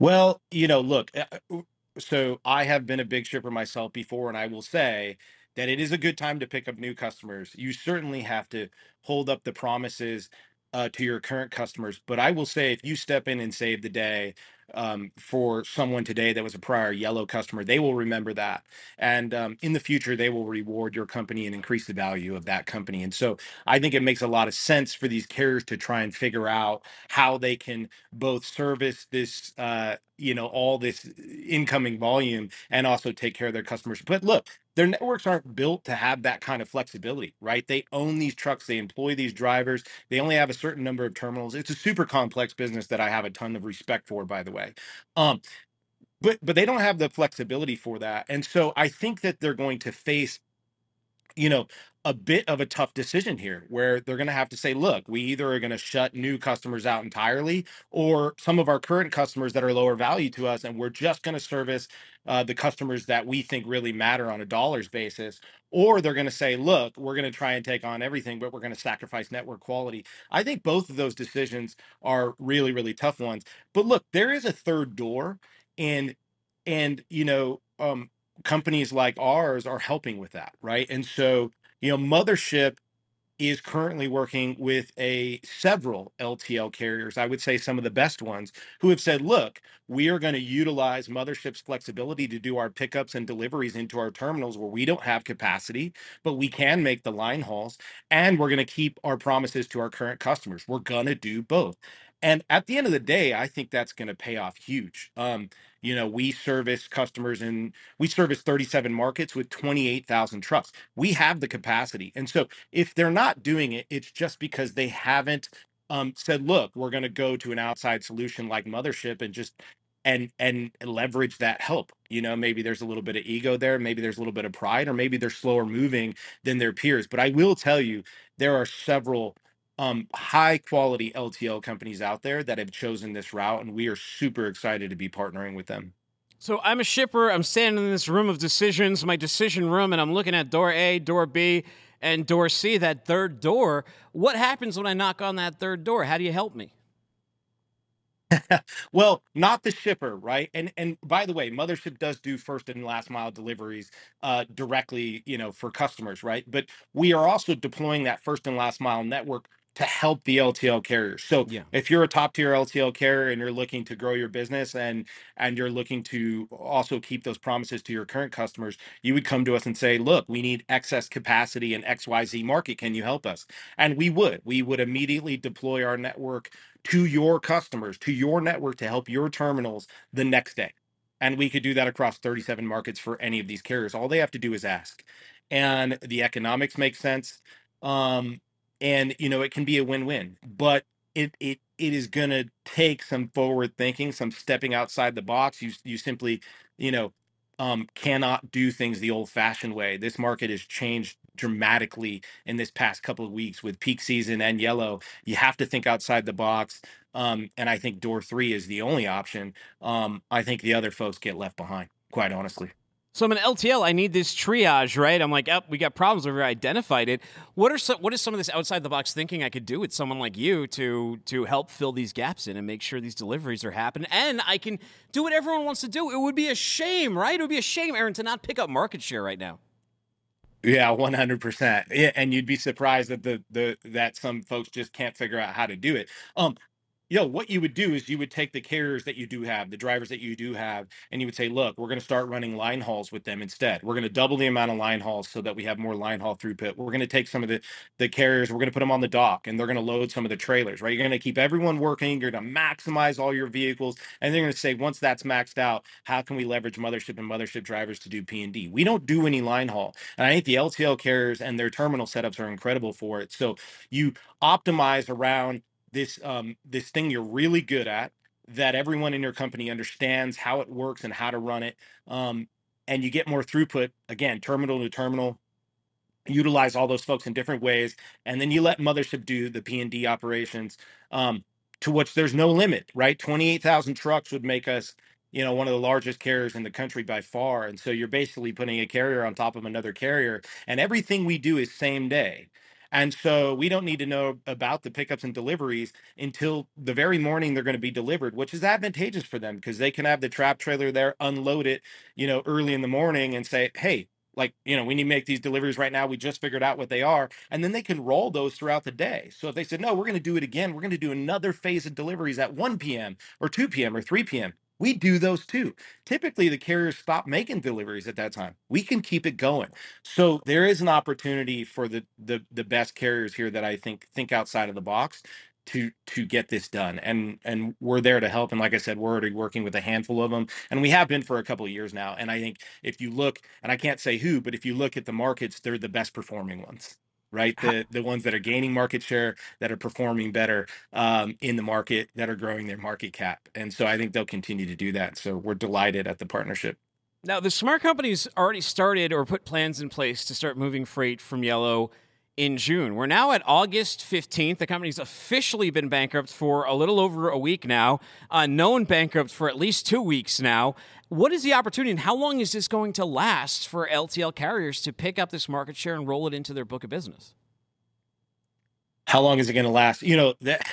Well, you know, look, uh, so I have been a big shipper myself before, and I will say that it is a good time to pick up new customers. You certainly have to hold up the promises uh, to your current customers. But I will say, if you step in and save the day um, for someone today that was a prior yellow customer, they will remember that. And um, in the future, they will reward your company and increase the value of that company. And so I think it makes a lot of sense for these carriers to try and figure out how they can both service this, uh, you know, all this incoming volume and also take care of their customers. But look, their networks aren't built to have that kind of flexibility, right? They own these trucks, they employ these drivers, they only have a certain number of terminals. It's a super complex business that I have a ton of respect for, by the way. Um, but but they don't have the flexibility for that. And so I think that they're going to face you know a bit of a tough decision here where they're going to have to say, look, we either are going to shut new customers out entirely or some of our current customers that are lower value to us, and we're just going to service uh, the customers that we think really matter on a dollars basis. Or they're going to say, look, we're going to try and take on everything, but we're going to sacrifice network quality. I think both of those decisions are really, really tough ones. But look, there is a third door, and and you know, um, companies like ours are helping with that, right? And so you know, Mothership is currently working with a several LTL carriers, I would say some of the best ones, who have said, look, we are going to utilize Mothership's flexibility to do our pickups and deliveries into our terminals where we don't have capacity, but we can make the line hauls. And we're going to keep our promises to our current customers. We're going to do both. And at the end of the day, I think that's going to pay off huge. Um, you know, we service customers and we service 37 markets with 28,000 trucks. We have the capacity. And so if they're not doing it, it's just because they haven't um, said, look, we're going to go to an outside solution like Mothership and just and and leverage that help you know maybe there's a little bit of ego there maybe there's a little bit of pride or maybe they're slower moving than their peers but i will tell you there are several um, high quality LTL companies out there that have chosen this route, and we are super excited to be partnering with them. So I'm a shipper. I'm standing in this room of decisions, my decision room, and I'm looking at door A, door B, and door C, that third door. What happens when I knock on that third door? How do you help me? [LAUGHS] well, not the shipper, right? And and by the way, Mothership does do first and last mile deliveries uh, directly, you know, for customers, right? But we are also deploying that first and last mile network to help the LTL carriers. So Yeah. if you're a top tier LTL carrier and you're looking to grow your business and and you're looking to also keep those promises to your current customers, you would come to us and say, "Look, we need excess capacity in XYZ market. Can you help us?" And we would. We would immediately deploy our network to your customers, to your network to help your terminals the next day. And we could do that across 37 markets for any of these carriers. All they have to do is ask. And the economics make sense. Um, and you know, it can be a win-win, but it it it is gonna take some forward thinking, some stepping outside the box. You you simply, you know, um, cannot do things the old-fashioned way. This market has changed dramatically in this past couple of weeks with peak season and yellow you have to think outside the box. Um, and I think door three is the only option. Um, I think the other folks get left behind, quite honestly. So I'm an LTL. I need this triage, right? I'm like, oh, we got problems. We've identified it. What are some, what is some of this outside the box thinking I could do with someone like you to to help fill these gaps in and make sure these deliveries are happening? And I can do what everyone wants to do. It would be a shame, right? It would be a shame, Aaron, to not pick up market share right now. Yeah, one hundred percent. Yeah, and you'd be surprised that the the that some folks just can't figure out how to do it. Um, you know what you would do is you would take the carriers that you do have the drivers that you do have and you would say look we're going to start running line hauls with them instead. We're going to double the amount of line hauls so that we have more line haul throughput. We're going to take some of the the carriers we're going to put them on the dock and they're going to load some of the trailers right? You're going to keep everyone working you're going to maximize all your vehicles and they're going to say once that's maxed out how can we leverage mothership and mothership drivers to do p&d we don't do any line haul and i think the ltl carriers and their terminal setups are incredible for it. So you optimize around this um, this thing you're really good at that everyone in your company understands how it works and how to run it um, and you get more throughput again terminal to terminal utilize all those folks in different ways and then you let mothership do the p&d operations um, to which there's no limit right? 28000 trucks would make us you know one of the largest carriers in the country by far and so you're basically putting a carrier on top of another carrier and everything we do is same day and so we don't need to know about the pickups and deliveries until the very morning they're going to be delivered, which is advantageous for them because they can have the trap trailer there, unload it, you know, early in the morning and say, hey, like, you know, we need to make these deliveries right now. We just figured out what they are. And then they can roll those throughout the day. So if they said, no, we're going to do it again, we're going to do another phase of deliveries at 1 p.m. or 2 p.m. or 3 p.m. We do those too. Typically, the carriers stop making deliveries at that time. We can keep it going. So there is an opportunity for the the the best carriers here that I think think outside of the box to to get this done. And and we're there to help. And like I said, we're already working with a handful of them, and we have been for a couple of years now. And I think if you look, and I can't say who, but if you look at the markets, they're the best performing ones right? The the ones that are gaining market share, that are performing better um, in the market, that are growing their market cap, and so I think they'll continue to do that. So we're delighted at the partnership. Now, the smart companies already started or put plans in place to start moving freight from Yellow in June. We're now at August 15th. The company's officially been bankrupt for a little over a week now, uh, known bankrupt for at least two weeks now. What is the opportunity and how long is this going to last for LTL carriers to pick up this market share and roll it into their book of business? How long is it going to last? You know, that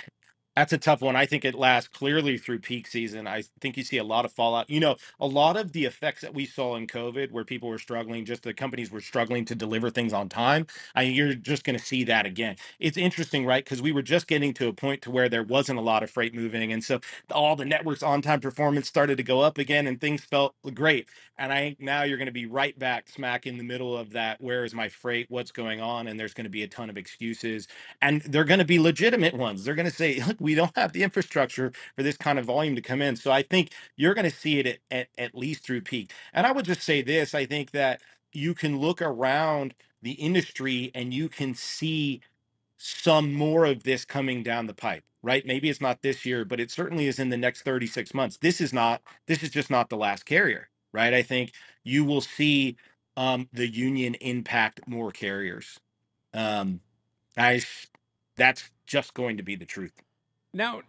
that's a tough one. I think it lasts clearly through peak season. I think you see a lot of fallout. You know, a lot of the effects that we saw in COVID, where people were struggling, just the companies were struggling to deliver things on time. I you're just going to see that again. It's interesting, right? Because we were just getting to a point to where there wasn't a lot of freight moving, and so all the networks on-time performance started to go up again, and things felt great. And I think now you're going to be right back smack in the middle of that. Where is my freight? What's going on? And there's going to be a ton of excuses, and they're going to be legitimate ones. They're going to say, look we don't have the infrastructure for this kind of volume to come in. So I think you're going to see it at, at, at least through peak. And I would just say this I think that you can look around the industry and you can see some more of this coming down the pipe right? Maybe it's not this year but it certainly is in the next 36 months. This is not this is just not the last carrier right? I think you will see um, the union impact more carriers. Um, i that's just going to be the truth Now,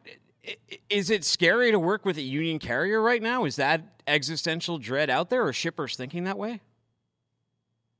is it scary to work with a union carrier right now? Is that existential dread out there, or shippers thinking that way?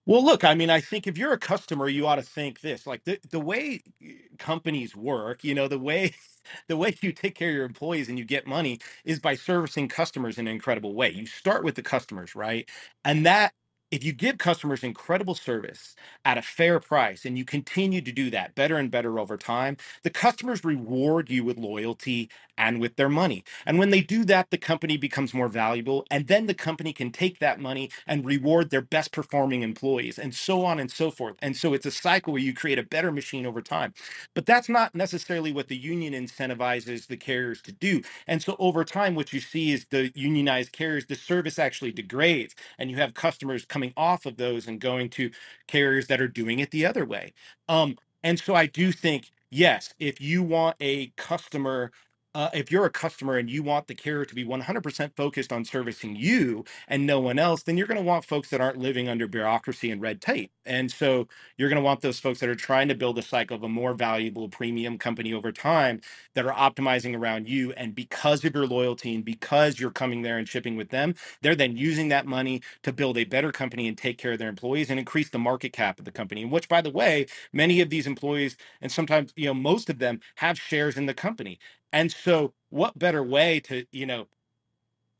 Well, look, I mean, I think if you're a customer, you ought to think this. Like the the way uh, companies work, you know, the way [LAUGHS] the way you take care of your employees and you get money is by servicing customers in an incredible way. You start with the customers, right? And that if you give customers incredible service at a fair price and you continue to do that better and better over time, the customers reward you with loyalty and with their money. And when they do that, the company becomes more valuable. And then the company can take that money and reward their best performing employees and so on and so forth. And so it's a cycle where you create a better machine over time. But that's not necessarily what the union incentivizes the carriers to do. And so over time, what you see is the unionized carriers, the service actually degrades, and you have customers coming off of those and going to carriers that are doing it the other way. Um, and so I do think, yes, if you want a customer, uh, if you're a customer and you want the carrier to be 100% focused on servicing you and no one else, then you're going to want folks that aren't living under bureaucracy and red tape. And so you're going to want those folks that are trying to build a cycle of a more valuable premium company over time that are optimizing around you. And because of your loyalty and because you're coming there and shipping with them, they're then using that money to build a better company and take care of their employees and increase the market cap of the company. Which, by the way, many of these employees and sometimes, you know, most of them have shares in the company. And so, what better way to, you know,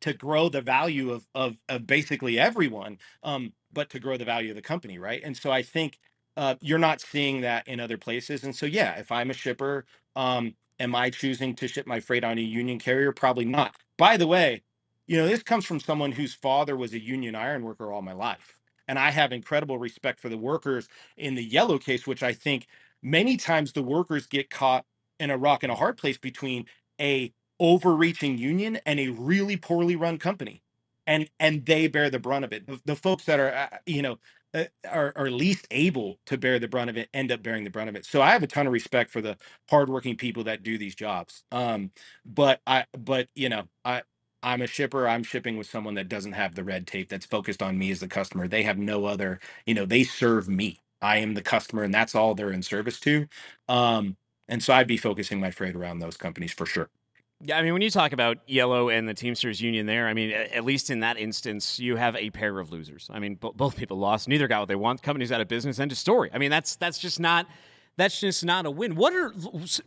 to grow the value of of of basically everyone, um, but to grow the value of the company, right? And so I think uh, you're not seeing that in other places. And so yeah, if I'm a shipper, um, am I choosing to ship my freight on a union carrier? Probably not. By the way, you know this comes from someone whose father was a union iron worker all my life, and I have incredible respect for the workers in the yellow case, which I think many times the workers get caught in a rock and a hard place between a overreaching union and a really poorly run company and and they bear the brunt of it. The, folks that are uh, you know uh, are, are least able to bear the brunt of it end up bearing the brunt of it. So i have a ton of respect for the hardworking people that do these jobs um but i but you know i i'm a shipper i'm shipping with someone that doesn't have the red tape that's focused on me as the customer. They have no other you know they serve me. I am the customer and that's all they're in service to um and so i'd be focusing my freight around those companies for sure Yeah, I mean, when you talk about Yellow and the Teamsters Union there, I mean, at least in that instance, you have a pair of losers. I mean, bo- both people lost. Neither got what they want. Company's out of business. End of story. I mean, that's that's just not that's just not a win. What are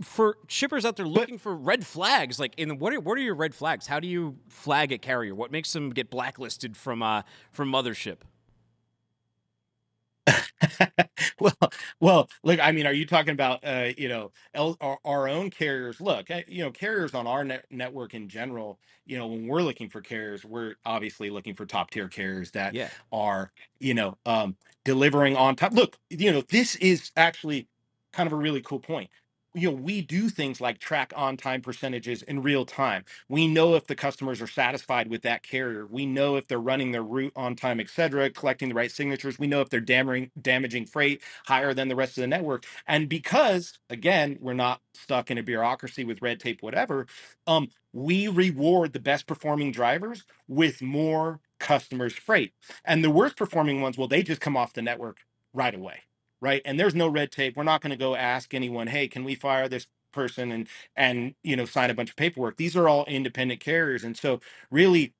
for shippers out there looking for red flags? Like, in what are what are your red flags? How do you flag a carrier? What makes them get blacklisted from uh from mothership? [LAUGHS] well, well, look, I mean, are you talking about, uh, you know, L, our, our own carriers? Look, uh, you know, carriers on our net, network in general, you know, when we're looking for carriers, we're obviously looking for top tier carriers that Yeah. are, you know, um, delivering on time. Look, you know, this is actually kind of a really cool point. You know, we do things like track on time percentages in real time. We know if the customers are satisfied with that carrier. We know if they're running their route on time, et cetera, collecting the right signatures. We know if they're damaging damaging freight higher than the rest of the network. And because again, we're not stuck in a bureaucracy with red tape, whatever, um, we reward the best performing drivers with more customers' freight. And the worst performing ones, well, they just come off the network right away. Right. And there's no red tape. We're not going to go ask anyone, hey, can we fire this person and and you know sign a bunch of paperwork these are all independent carriers and so really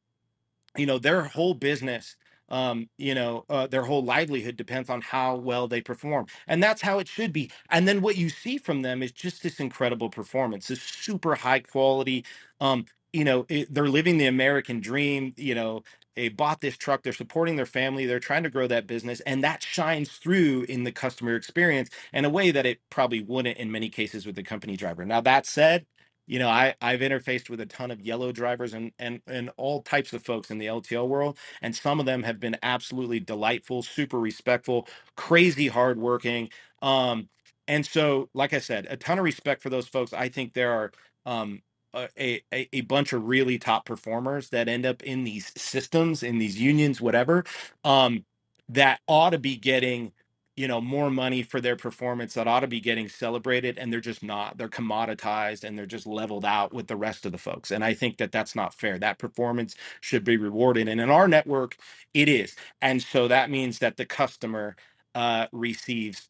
you know their whole business um you know uh, their whole livelihood depends on how well they perform and that's how it should be and then what you see from them is just this incredible performance this super high quality um you know it, they're living the american dream you know they bought this truck they're supporting their family they're trying to grow that business and that shines through in the customer experience in a way that it probably wouldn't in many cases with the company driver now that said you know, I I've interfaced with a ton of yellow drivers and and and all types of folks in the LTL world, and some of them have been absolutely delightful, super respectful, crazy hardworking. Um, and so, like I said, a ton of respect for those folks. I think there are um a, a a bunch of really top performers that end up in these systems, in these unions, whatever, um, that ought to be getting you know more money for their performance that ought to be getting celebrated and they're just not. They're commoditized and they're just leveled out with the rest of the folks and i think that that's not fair. That performance should be rewarded and in our network it is and so that means that the customer uh, receives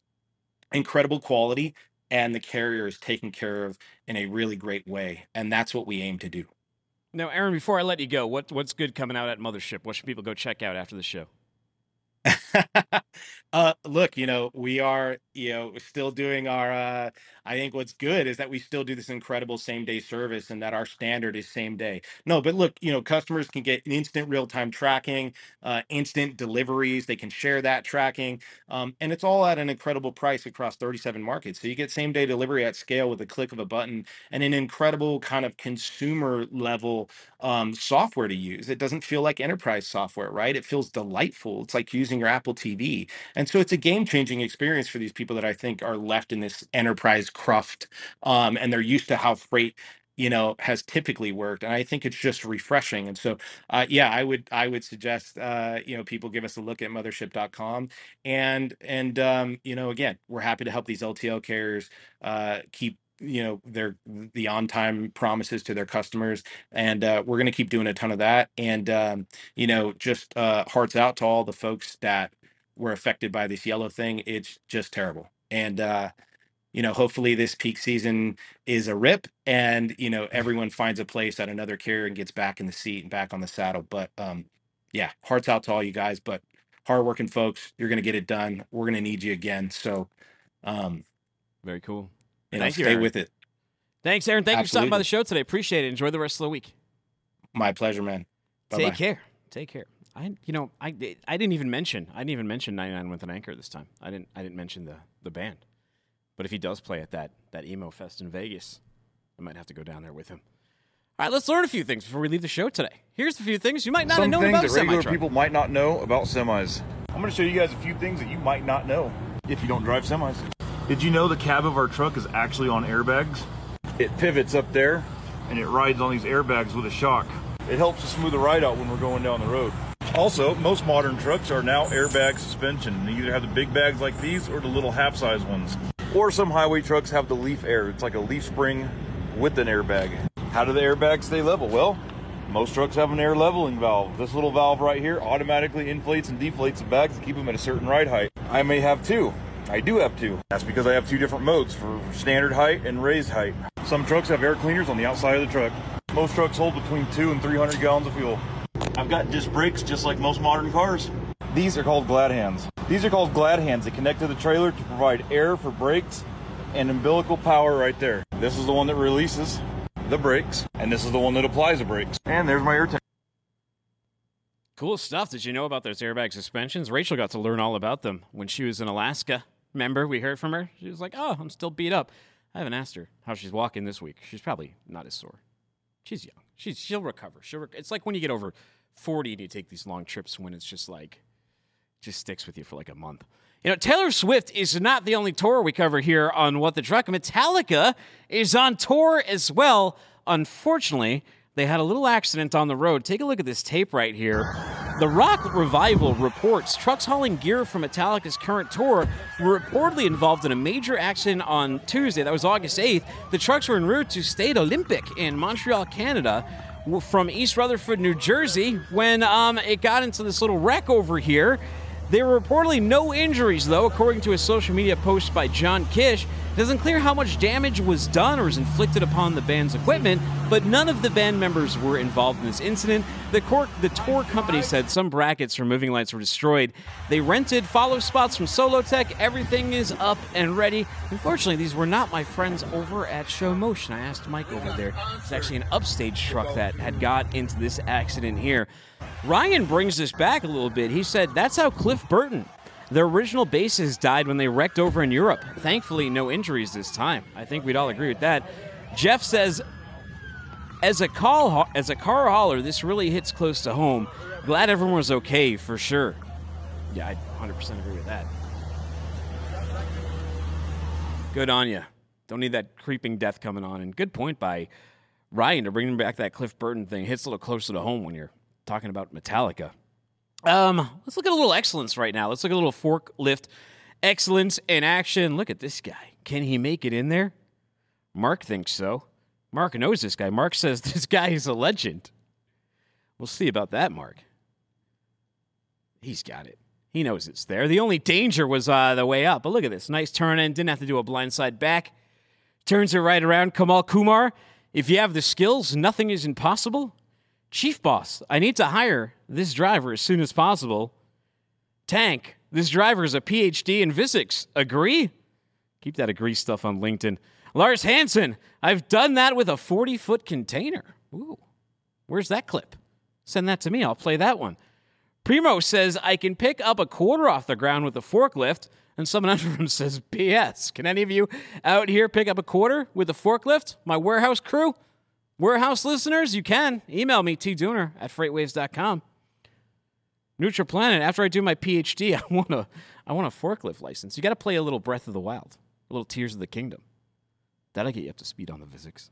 incredible quality and the carrier is taken care of in a really great way and that's what we aim to do Now, Aaron, before I let you go, what what's good coming out at Mothership? What should people go check out after the show? [LAUGHS] uh, look, you know, we are, you know, still doing our. Uh, I think what's good is that we still do this incredible same day service, and that our standard is same day. No, but look, you know, customers can get instant real time tracking, uh, instant deliveries. They can share that tracking, um, and it's all at an incredible price across 37 markets. So you get same day delivery at scale with a click of a button, and an incredible kind of consumer level um, software to use. It doesn't feel like enterprise software, right? It feels delightful. It's like using your Apple TV. And so it's a game changing experience for these people that I think are left in this enterprise cruft um, and they're used to how freight you know has typically worked and i think it's just refreshing and so uh, yeah i would i would suggest uh, you know people give us a look at mothership.com and and um, you know again we're happy to help these ltl carriers uh, keep you know their the on time promises to their customers and uh, we're going to keep doing a ton of that and um, you know just uh, hearts out to all the folks that were affected by this yellow thing it's just terrible and uh, you know hopefully this peak season is a rip and you know everyone finds a place at another carrier and gets back in the seat and back on the saddle but um yeah hearts out to all you guys but hardworking folks you're going to get it done we're going to need you again so um Very cool. you know Thank you, stay Aaron. with it Thanks, Aaron. Thank you for stopping by the show today. Appreciate it. Enjoy the rest of the week. my pleasure man Bye-bye. Take care. Take care. I, you know, I, I didn't even mention, I didn't even mention 99 with an anchor this time. I didn't, I didn't mention the, the band. But if he does play at that, that emo fest in Vegas, I might have to go down there with him. All right, let's learn a few things before we leave the show today. Here's a few things you might not have Some known things about that regular semi-truck. people might not know about semis. I'm going to show you guys a few things that you might not know if you don't drive semis. Did you know the cab of our truck is actually on airbags? It pivots up there and it rides on these airbags with a shock. It helps to smooth the ride out when we're going down the road. Also, most modern trucks are now airbag suspension. They either have the big bags like these or the little half size ones. Or some highway trucks have the leaf air. It's like a leaf spring with an airbag. How do the airbags stay level? Well, most trucks have an air leveling valve. This little valve right here automatically inflates and deflates the bags to keep them at a certain ride height. I may have two. I do have two. That's because I have two different modes for standard height and raised height. Some trucks have air cleaners on the outside of the truck. Most trucks hold between two and 300 gallons of fuel. I've got disc brakes just like most modern cars. These are called glad hands. These are called glad hands that connect to the trailer to provide air for brakes and umbilical power right there. This is the one that releases the brakes, and this is the one that applies the brakes. And there's my air tank. Cool stuff. Did you know about those airbag suspensions? Rachel got to learn all about them when she was in Alaska. Remember, we heard from her. She was like, "Oh, I'm still beat up." I haven't asked her how she's walking this week. She's probably not as sore. She's young. She's she'll recover. She'll. Rec- it's like when you get over forty and you take these long trips when it's just like, just sticks with you for like a month. You know, Taylor Swift is not the only tour we cover here on What the Truck. Metallica is on tour as well. Unfortunately, they had a little accident on the road. Take a look at this tape right here. The Rock Revival reports trucks hauling gear from Metallica's current tour were reportedly involved in a major accident on Tuesday. That was August 8th. The trucks were en route to State Olympic in Montreal, Canada, from East Rutherford, New Jersey, when um, it got into this little wreck over here. There were reportedly no injuries, though, according to a social media post by John Kish. It isn't clear how much damage was done or was inflicted upon the band's equipment, but none of the band members were involved in this incident. The, the tour company said some brackets for moving lights were destroyed. They rented follow spots from Solotech. Everything is up and ready. Unfortunately, these were not my friends over at Show Motion. I asked Mike over there. It's actually an upstage truck that had got into this accident here. Ryan brings this back a little bit. He said that's how Cliff Burton, their original bassist, died when they wrecked over in Europe. Thankfully, no injuries this time. I think we'd all agree with that. Jeff says, as a call as a car hauler, this really hits close to home. Glad everyone was okay for sure. Yeah, I 100% agree with that. Good on you. Don't need that creeping death coming on. And good point by Ryan to bring back that Cliff Burton thing. Hits a little closer to home when you're talking about Metallica. Um, let's look at a little excellence right now. Let's look at a little forklift excellence in action. Look at this guy. Can he make it in there? Mark thinks so. Mark knows this guy. Mark [LAUGHS] says this guy is a legend. We'll see about that, Mark. He's got it. He knows it's there. The only danger was uh, the way up. But look at this. Nice turn in. Didn't have to do a blindside back. Turns it right around. Kamal Kumar. If you have the skills, nothing is impossible. Chief boss, I need to hire this driver as soon as possible. Tank, this driver is a PhD in physics. Agree? Keep that agree stuff on LinkedIn. Lars Hansen, I've done that with a 40 foot container. Ooh, where's that clip? Send that to me. I'll play that one. Primo says, I can pick up a quarter off the ground with a forklift. And someone [LAUGHS] under him says, BS. Can any of you out here pick up a quarter with a forklift? My warehouse crew? Warehouse listeners, you can. Email me, tdooner at freightwaves.com. Neutral Planet, after I do my PhD, [LAUGHS] I want a, I want a forklift license. You got to play a little Breath of the Wild, a little Tears of the Kingdom. That'll get you up to speed on the physics.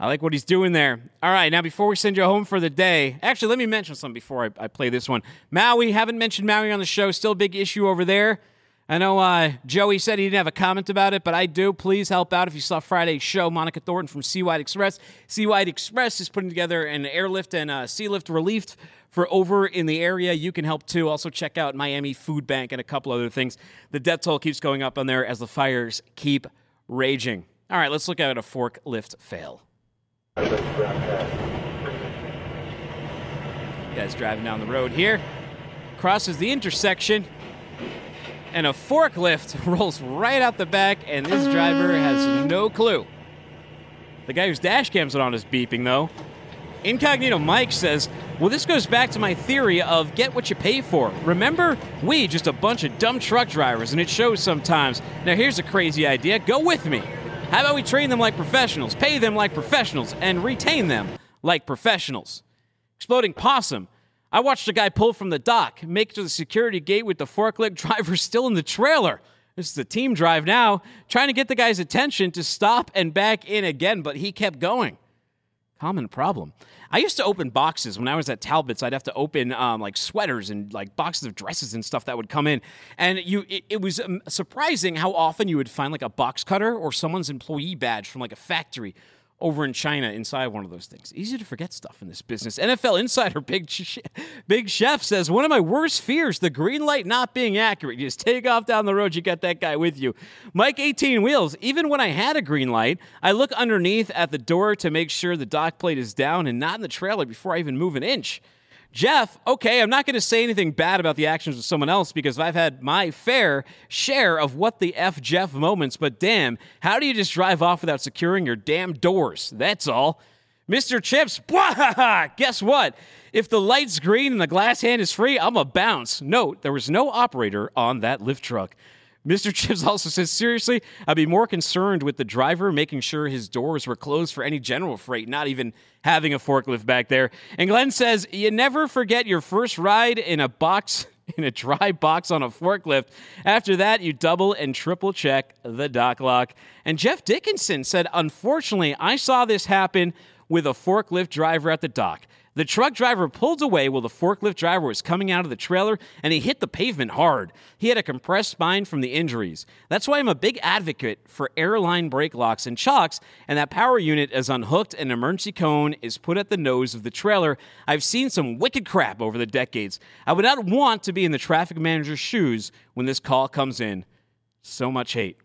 I like what he's doing there. All right, now before we send you home for the day, actually, let me mention something before I, I play this one. Maui, haven't mentioned Maui on the show. Still a big issue over there. I know uh, Joey said he didn't have a comment about it, but I do. Please help out if you saw Friday's show. Monica Thornton from Seawide Express. Seawide Express is putting together an airlift and uh, sea lift relief for over in the area. You can help too. Also, check out Miami Food Bank and a couple other things. The death toll keeps going up on there as the fires keep raging. All right, let's look at a forklift fail. Guys driving down the road here, crosses the intersection, and a forklift [LAUGHS] rolls right out the back, and this driver has no clue. The guy whose dash cam's on is beeping, though. Incognito Mike says, Well, this goes back to my theory of get what you pay for. Remember, we just a bunch of dumb truck drivers, and it shows sometimes. Now, here's a crazy idea. Go with me. How about we train them like professionals, pay them like professionals, and retain them like professionals? Exploding Possum. I watched a guy pull from the dock, make to the security gate with the forklift driver [LAUGHS] still in the trailer. This is a team drive now, trying to get the guy's attention to stop and back in again, but he kept going. Common problem. I used to open boxes when I was at Talbot's. I'd have to open um, like sweaters and like boxes of dresses and stuff that would come in, and you it, it was um, surprising how often you would find like a box cutter or someone's employee badge from like a factory over in China inside one of those things. Easy to forget stuff in this business. NFL Insider [LAUGHS] Big Big Chef says one of my worst fears: the green light not being accurate. You just take off down the road, you got that guy with you. Mike 18 Wheels. Even when I had a green light, I look underneath at the door to make sure the dock plate is down and not in the trailer before I even move an inch. Jeff, okay, I'm not going to say anything bad about the actions of someone else because I've had my fair share of what the F Jeff moments, but damn, how do you just drive off without securing your damn doors? That's all. Mr. Chips, [LAUGHS] guess what? If the light's green and the glad hand is free, I'm a bounce. Note, there was no operator on that lift truck. Mr. [LAUGHS] Chips also says, seriously, I'd be more concerned with the driver making sure his doors were closed for any general freight, not even having a forklift back there. And Glenn says, you never forget your first ride in a box, [LAUGHS] in a dry box on a forklift. After that, you double and triple check the dock lock. And Jeff Dickinson said, unfortunately, I saw this happen with a forklift driver at the dock. The truck driver pulled away while the forklift driver was coming out of the trailer and he hit the pavement hard. He had a compressed spine from the injuries. That's why I'm a big advocate for airline brake locks and chocks, and that power unit is unhooked and an emergency cone is put at the nose of the trailer. I've seen some wicked crap over the decades. I would not want to be in the traffic manager's shoes when this call comes in. So much hate.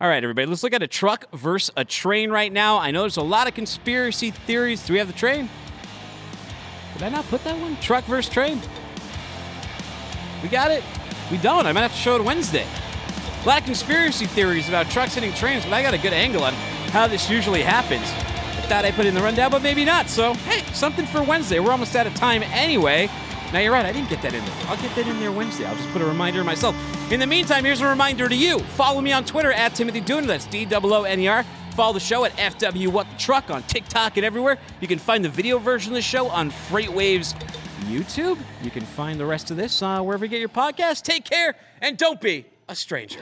All right, everybody, let's look at a truck versus a train right now. I know there's a lot of conspiracy theories. Do we have the train? Did I not put that one? Truck versus train? We got it? We don't. I might have to show it Wednesday. Of conspiracy theories about trucks hitting trains, but I got a good angle on how this usually happens. I thought I put in the rundown, but maybe not. So, hey, something for Wednesday. We're almost out of time anyway. Now, you're right. I didn't get that in there. I'll get that in there Wednesday. I'll just put a reminder myself. In the meantime, here's a reminder to you. Follow me on Twitter at Timothy Dooner. That's D O O N E R. Follow the show at FW What the Truck on TikTok and everywhere. You can find the video version of the show on FreightWaves YouTube. You can find the rest of this uh, wherever you get your podcast. Take care and don't be a stranger.